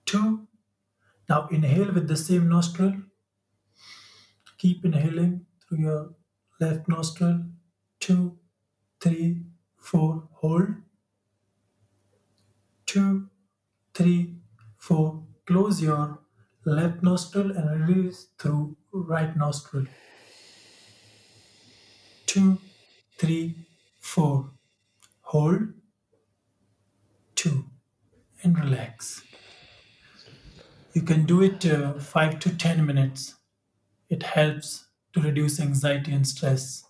[SPEAKER 1] Two. Now inhale with the same nostril. Keep inhaling through your left nostril. Two, three, four. Hold. Two, three, four. Close your left nostril and release through right nostril. Two, three, four. Hold. Two. And relax. You can do it uh, five to ten minutes. It helps to reduce anxiety and stress.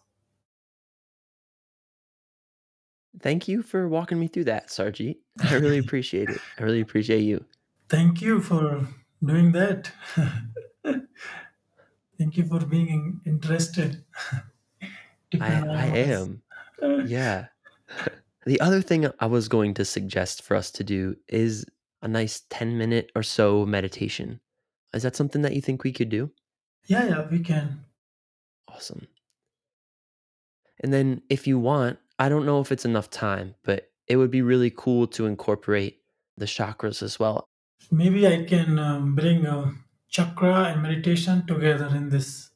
[SPEAKER 2] Thank you for walking me through that, Sarjeet. I really appreciate it. I really appreciate you.
[SPEAKER 1] Thank you for doing that. Thank you for being interested.
[SPEAKER 2] I, I am. Yeah. the other thing I was going to suggest for us to do is a nice 10 minute or so meditation. Is that something that you think we could do?
[SPEAKER 1] Yeah, yeah, we can.
[SPEAKER 2] Awesome. And then if you want, I don't know if it's enough time, but it would be really cool to incorporate the chakras as well.
[SPEAKER 1] Maybe I can um, bring uh, chakra and meditation together in this.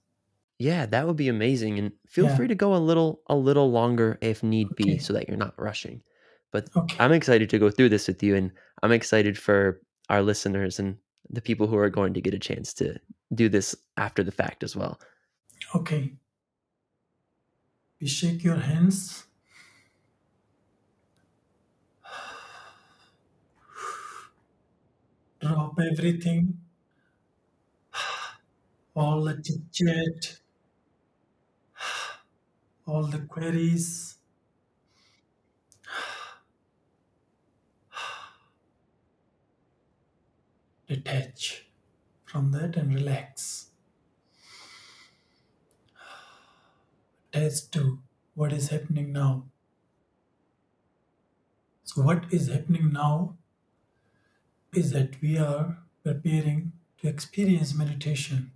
[SPEAKER 2] Yeah, that would be amazing and feel
[SPEAKER 1] Yeah.
[SPEAKER 2] free to go a little a little longer if need be so that you're not rushing. But
[SPEAKER 1] Okay.
[SPEAKER 2] I'm excited to go through this with you and I'm excited for our listeners and the people who are going to get a chance to do this after the fact as well.
[SPEAKER 1] Okay. We shake your hands. Drop everything. All the chit chat. All the queries. Detach from that and relax. Attach to what is happening now. So, what is happening now is that we are preparing to experience meditation.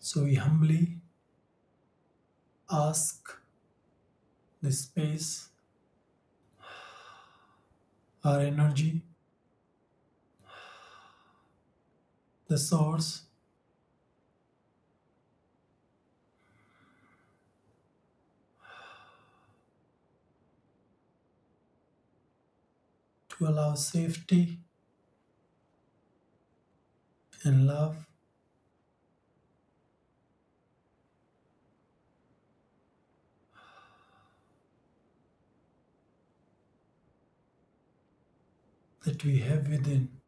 [SPEAKER 1] So, we humbly ask the space, our energy, the source to allow safety and love that we have within.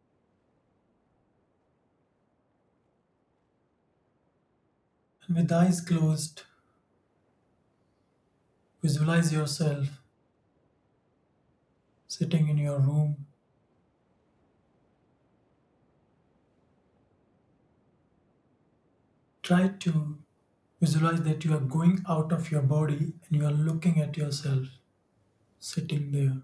[SPEAKER 1] with eyes closed, visualize yourself sitting in your room. Try to visualize that you are going out of your body and you are looking at yourself sitting there.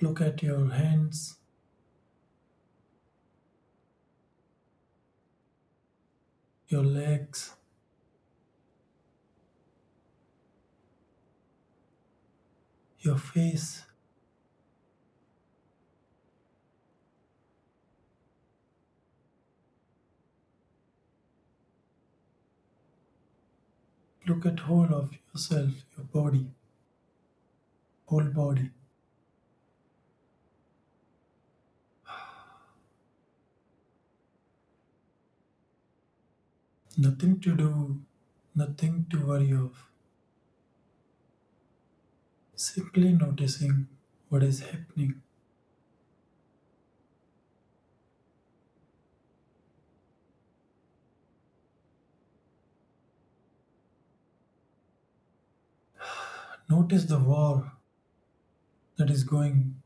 [SPEAKER 1] Look at your hands. Your legs, your face. Look at whole of yourself, your body, whole body. Nothing to do, nothing to worry of. Simply noticing what is happening. Notice the war that is going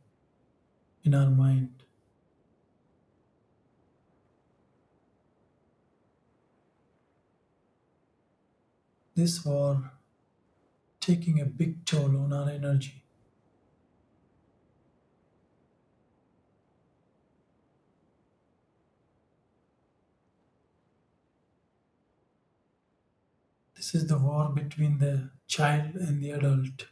[SPEAKER 1] in our mind. This war taking a big toll on our energy. This is the war between the child and the adult.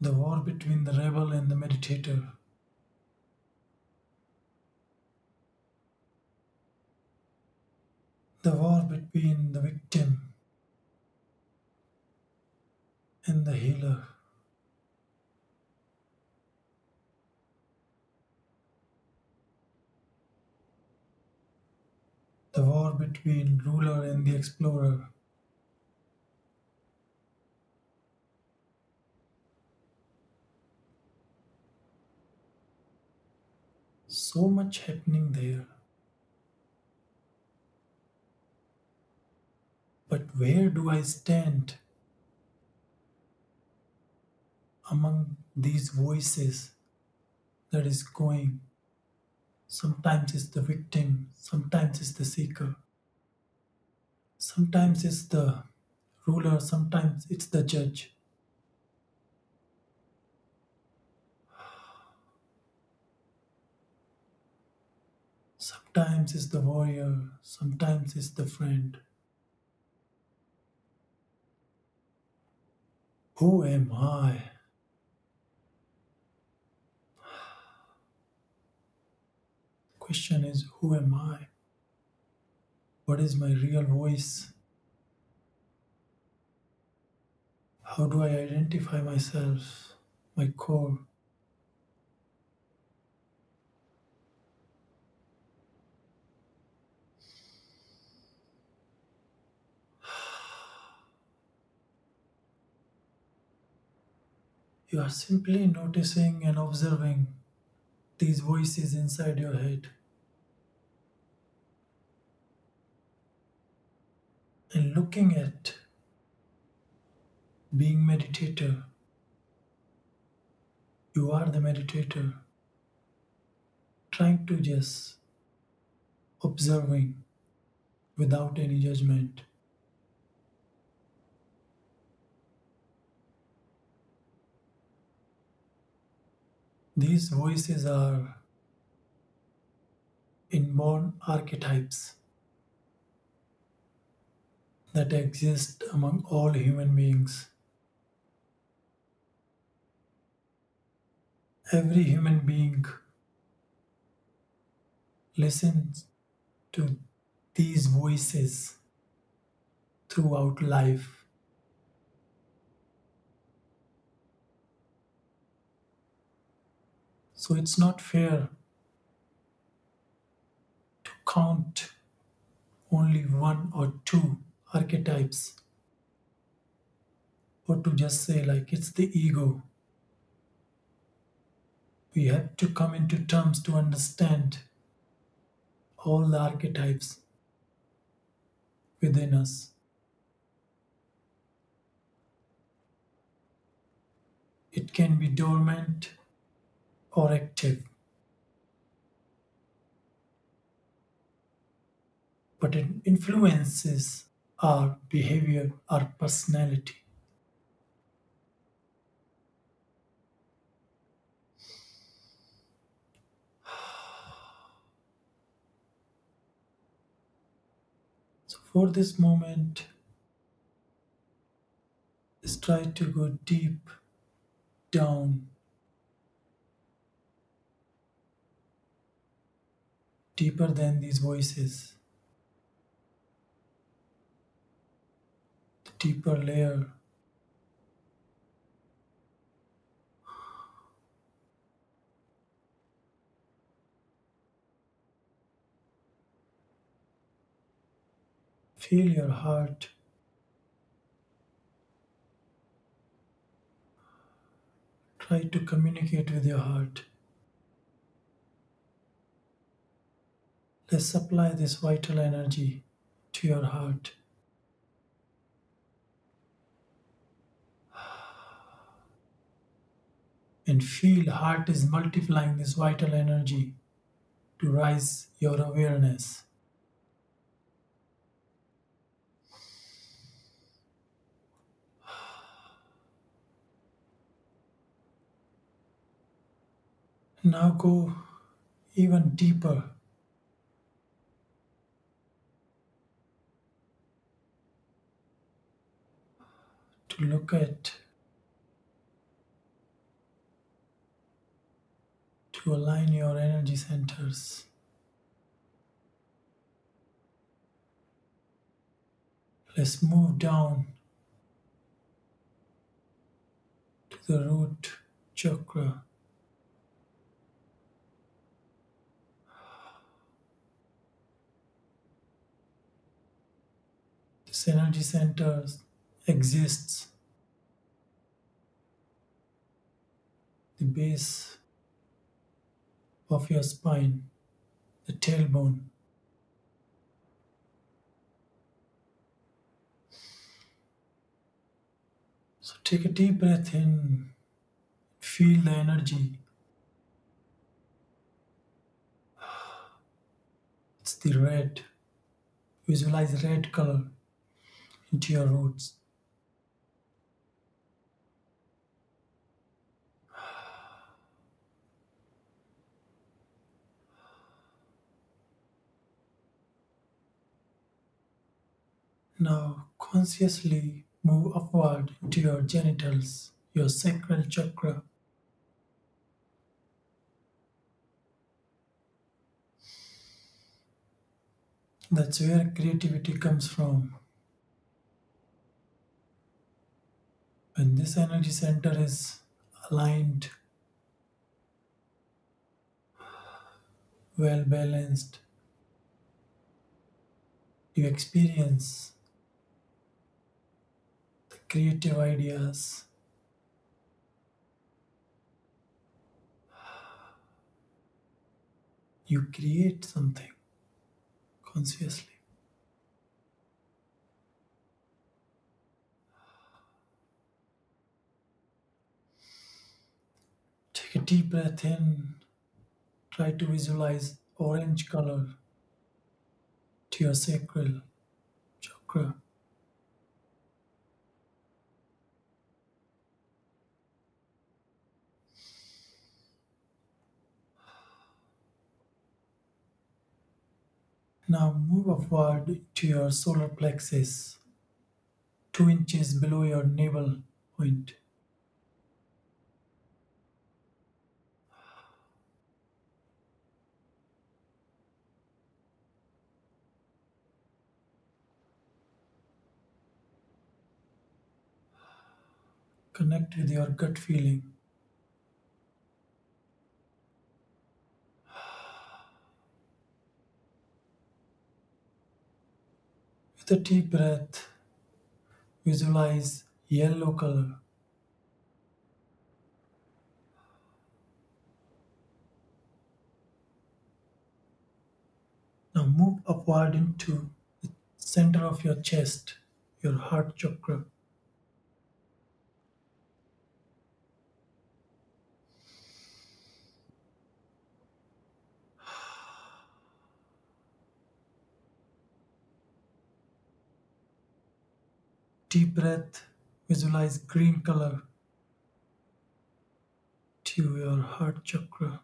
[SPEAKER 1] The war between the rebel and the meditator. The war between the victim and the healer. The war between ruler and the explorer. So much happening there. But where do I stand among these voices that is going? Sometimes it's the victim, sometimes it's the seeker, sometimes it's the ruler, sometimes it's the judge. Sometimes it's the warrior, sometimes it's the friend. Who am I? Question is, who am I? What is my real voice? How do I identify myself, my core? You are simply noticing and observing these voices inside your head. And looking at being meditator. You are the meditator. Trying to just observing without any judgment. These voices are inborn archetypes that exist among all human beings. Every human being listens to these voices throughout life. So it's not fair to count only one or two archetypes or to just say, like, it's the ego. We have to come into terms to understand all the archetypes within us. It can be dormant or active, But it influences our behavior, our personality. So, for this moment, let's try to go deep down deeper than these voices, the deeper layer. Feel your heart. Try to communicate with your heart. Let's supply this vital energy to your heart. And feel heart is multiplying this vital energy to rise your awareness. Now go even deeper. Look at, to align your energy centers. Let's move down to the root chakra. This energy center exists the base of your spine, the tailbone. So take a deep breath in, feel the energy. It's the red. Visualize red color into your roots. Now consciously move upward into your genitals, your sacral chakra. That's where creativity comes from. When this energy center is aligned, well balanced, you experience creative ideas. You create something consciously. Take a deep breath in. Try to visualize orange color to your sacral chakra. Now move upward to your solar plexus, two inches below your navel point. Connect with your gut feeling. With a deep breath, visualize yellow color. Now move upward into the center of your chest, your heart chakra. Deep breath, visualize green color to your heart chakra.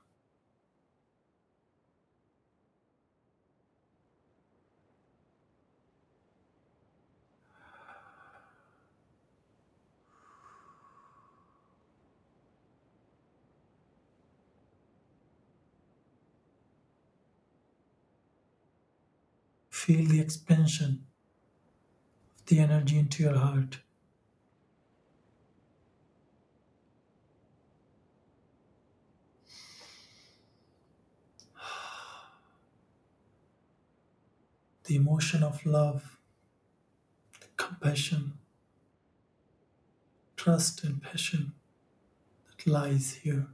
[SPEAKER 1] Feel the expansion the energy into your heart. The emotion of love, the compassion, trust, and passion that lies here.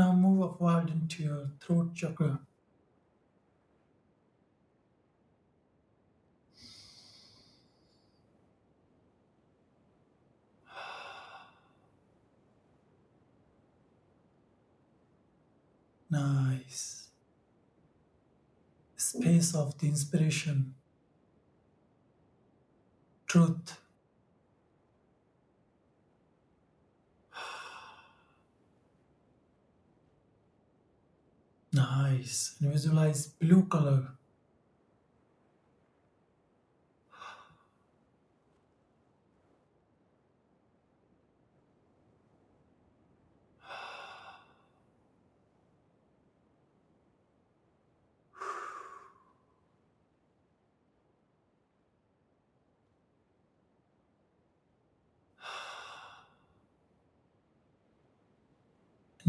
[SPEAKER 1] Now move upward into your throat chakra. Nice. Space of the inspiration, truth. Nice. And visualize blue color.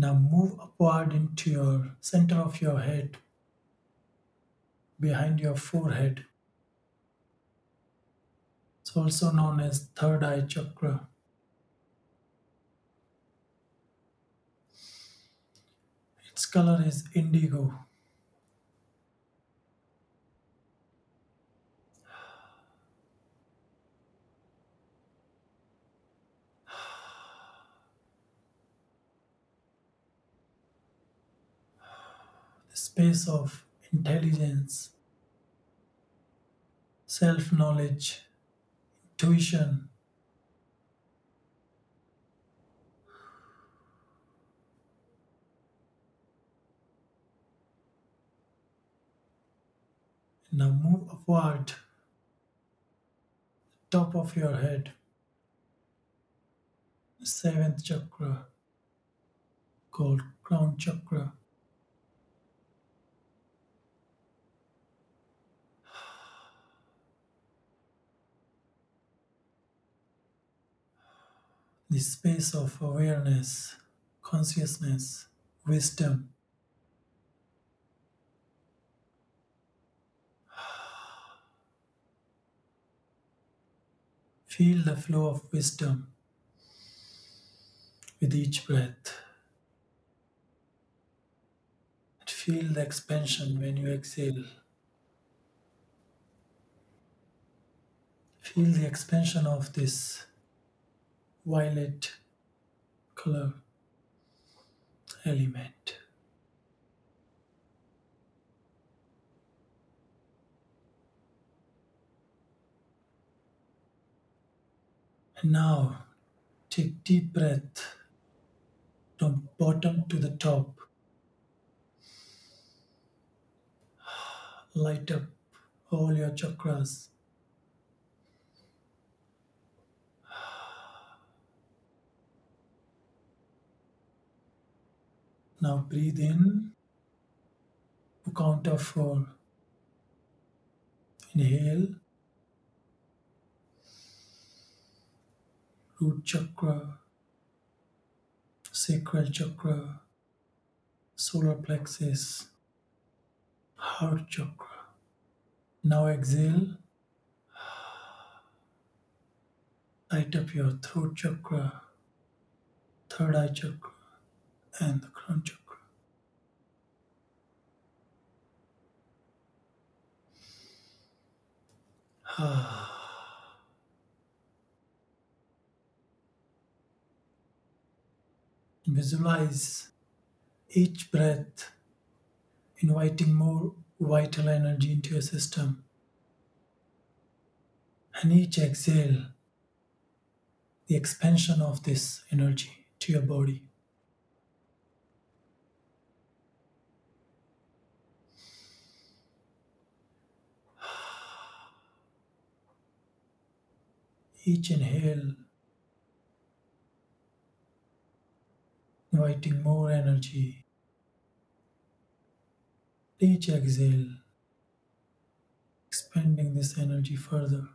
[SPEAKER 1] Now move upward into your center of your head, behind your forehead. It's also known as third eye chakra. Its color is indigo. Space of intelligence, self knowledge, intuition. Now move upward, top of your head, seventh chakra called crown chakra. The space of awareness, consciousness, wisdom. Feel the flow of wisdom with each breath. Feel the expansion when you exhale. Feel the expansion of this violet color element. And now take deep breath from bottom to the top. Light up all your chakras. Now breathe in to count of four. Inhale. Root chakra, sacral chakra, solar plexus, heart chakra. Now exhale. Light up your throat chakra, third eye chakra, and the crown chakra. Visualize each breath inviting more vital energy into your system. And each exhale, the expansion of this energy to your body. Each inhale, inviting more energy. Each exhale, expanding this energy further.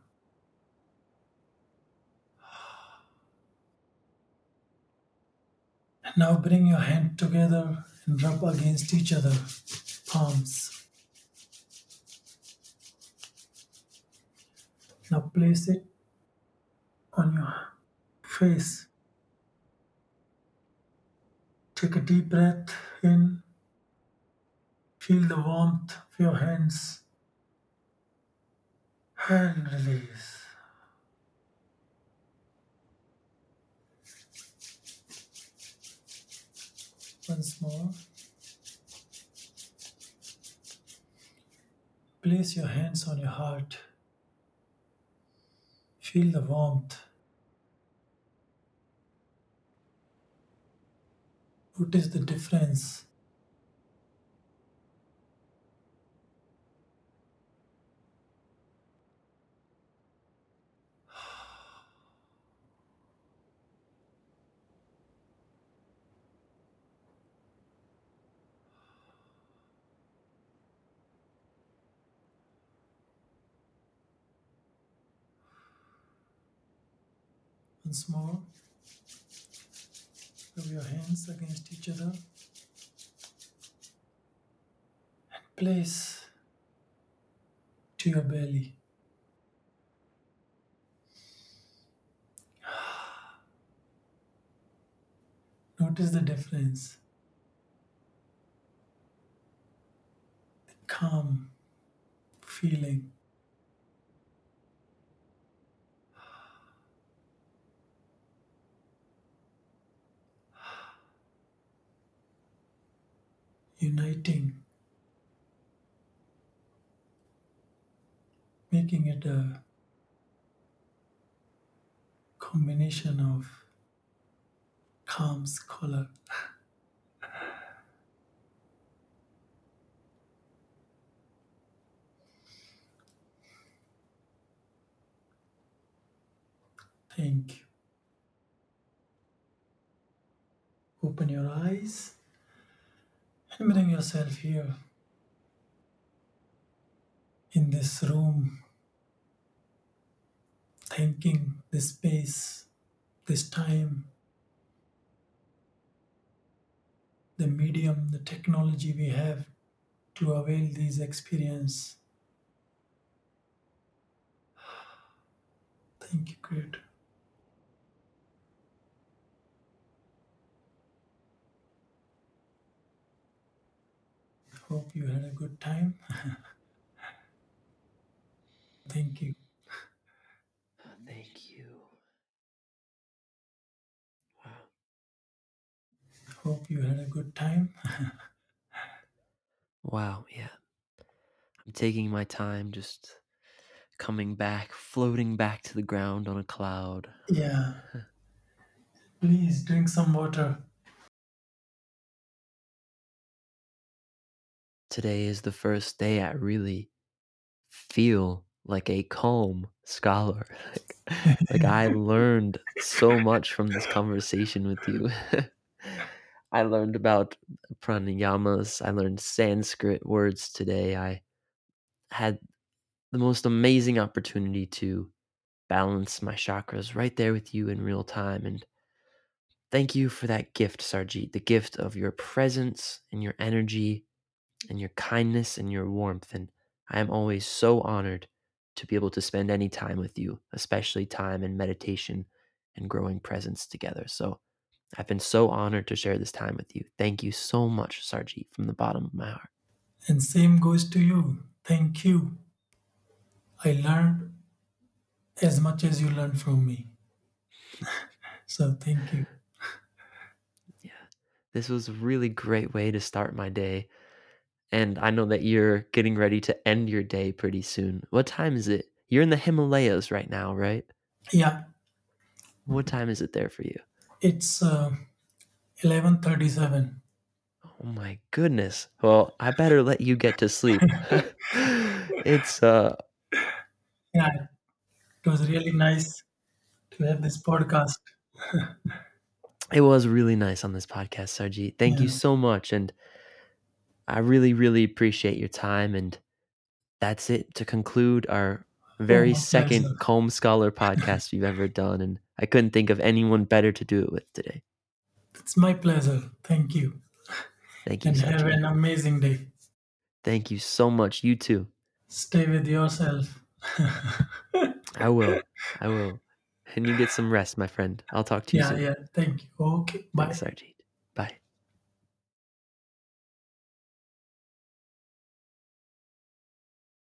[SPEAKER 1] And now bring your hand together and rub against each other, palms. Now place it on your face. Take a deep breath in. Feel the warmth of your hands and release. Once more. Place your hands on your heart. Feel the warmth. Notice the difference. Once more. Rub your hands against each other. And place to your belly. Notice the difference. The calm feeling. Uniting. Making it a combination of calm's color. Thank you. Open your eyes bring yourself here in this room, thinking this space, this time, the medium, the technology we have to avail these experience. Thank you, Creator. Hope you had a good time. Thank you.
[SPEAKER 2] Thank you. Wow.
[SPEAKER 1] Hope you had a good time.
[SPEAKER 2] Wow, yeah. I'm taking my time just coming back, floating back to the ground on a cloud.
[SPEAKER 1] Yeah. Please drink some water.
[SPEAKER 2] Today is the first day I really feel like a calm scholar. Like, like I learned so much from this conversation with you. I learned about pranayamas. I learned Sanskrit words today. I had the most amazing opportunity to balance my chakras right there with you in real time. And thank you for that gift, Sarjeet, the gift of your presence and your energy and your kindness and your warmth. And I am always so honored to be able to spend any time with you, especially time in meditation and growing presence together. So I've been so honored to share this time with you. Thank you so much, Sarjeet, from the bottom of my heart.
[SPEAKER 1] And same goes to you. Thank you. I learned as much as you learned from me. so thank you.
[SPEAKER 2] Yeah, this was a really great way to start my day. And I know that you're getting ready to end your day pretty soon. What time is it? You're in the Himalayas right now, right?
[SPEAKER 1] Yeah,
[SPEAKER 2] What time is it there for you?
[SPEAKER 1] it's uh, 11:37.
[SPEAKER 2] Oh my goodness. Well, I better let you get to sleep. it's uh
[SPEAKER 1] Yeah, it was really nice to have this podcast.
[SPEAKER 2] It was really nice on this podcast, Sarjeet. Thank you so much. And I really, really appreciate your time. And that's it to conclude our very oh,
[SPEAKER 1] my
[SPEAKER 2] second
[SPEAKER 1] pleasure.
[SPEAKER 2] Scholar podcast we've ever done. And I couldn't think of anyone better to do it with today.
[SPEAKER 1] It's my pleasure. Thank you.
[SPEAKER 2] Thank you,
[SPEAKER 1] And have an amazing day.
[SPEAKER 2] Thank you so much. You too.
[SPEAKER 1] Stay with yourself.
[SPEAKER 2] I will. I will. And you get some rest, my friend. I'll talk to you
[SPEAKER 1] yeah,
[SPEAKER 2] soon.
[SPEAKER 1] yeah. Thank you. Okay. Bye.
[SPEAKER 2] Thanks.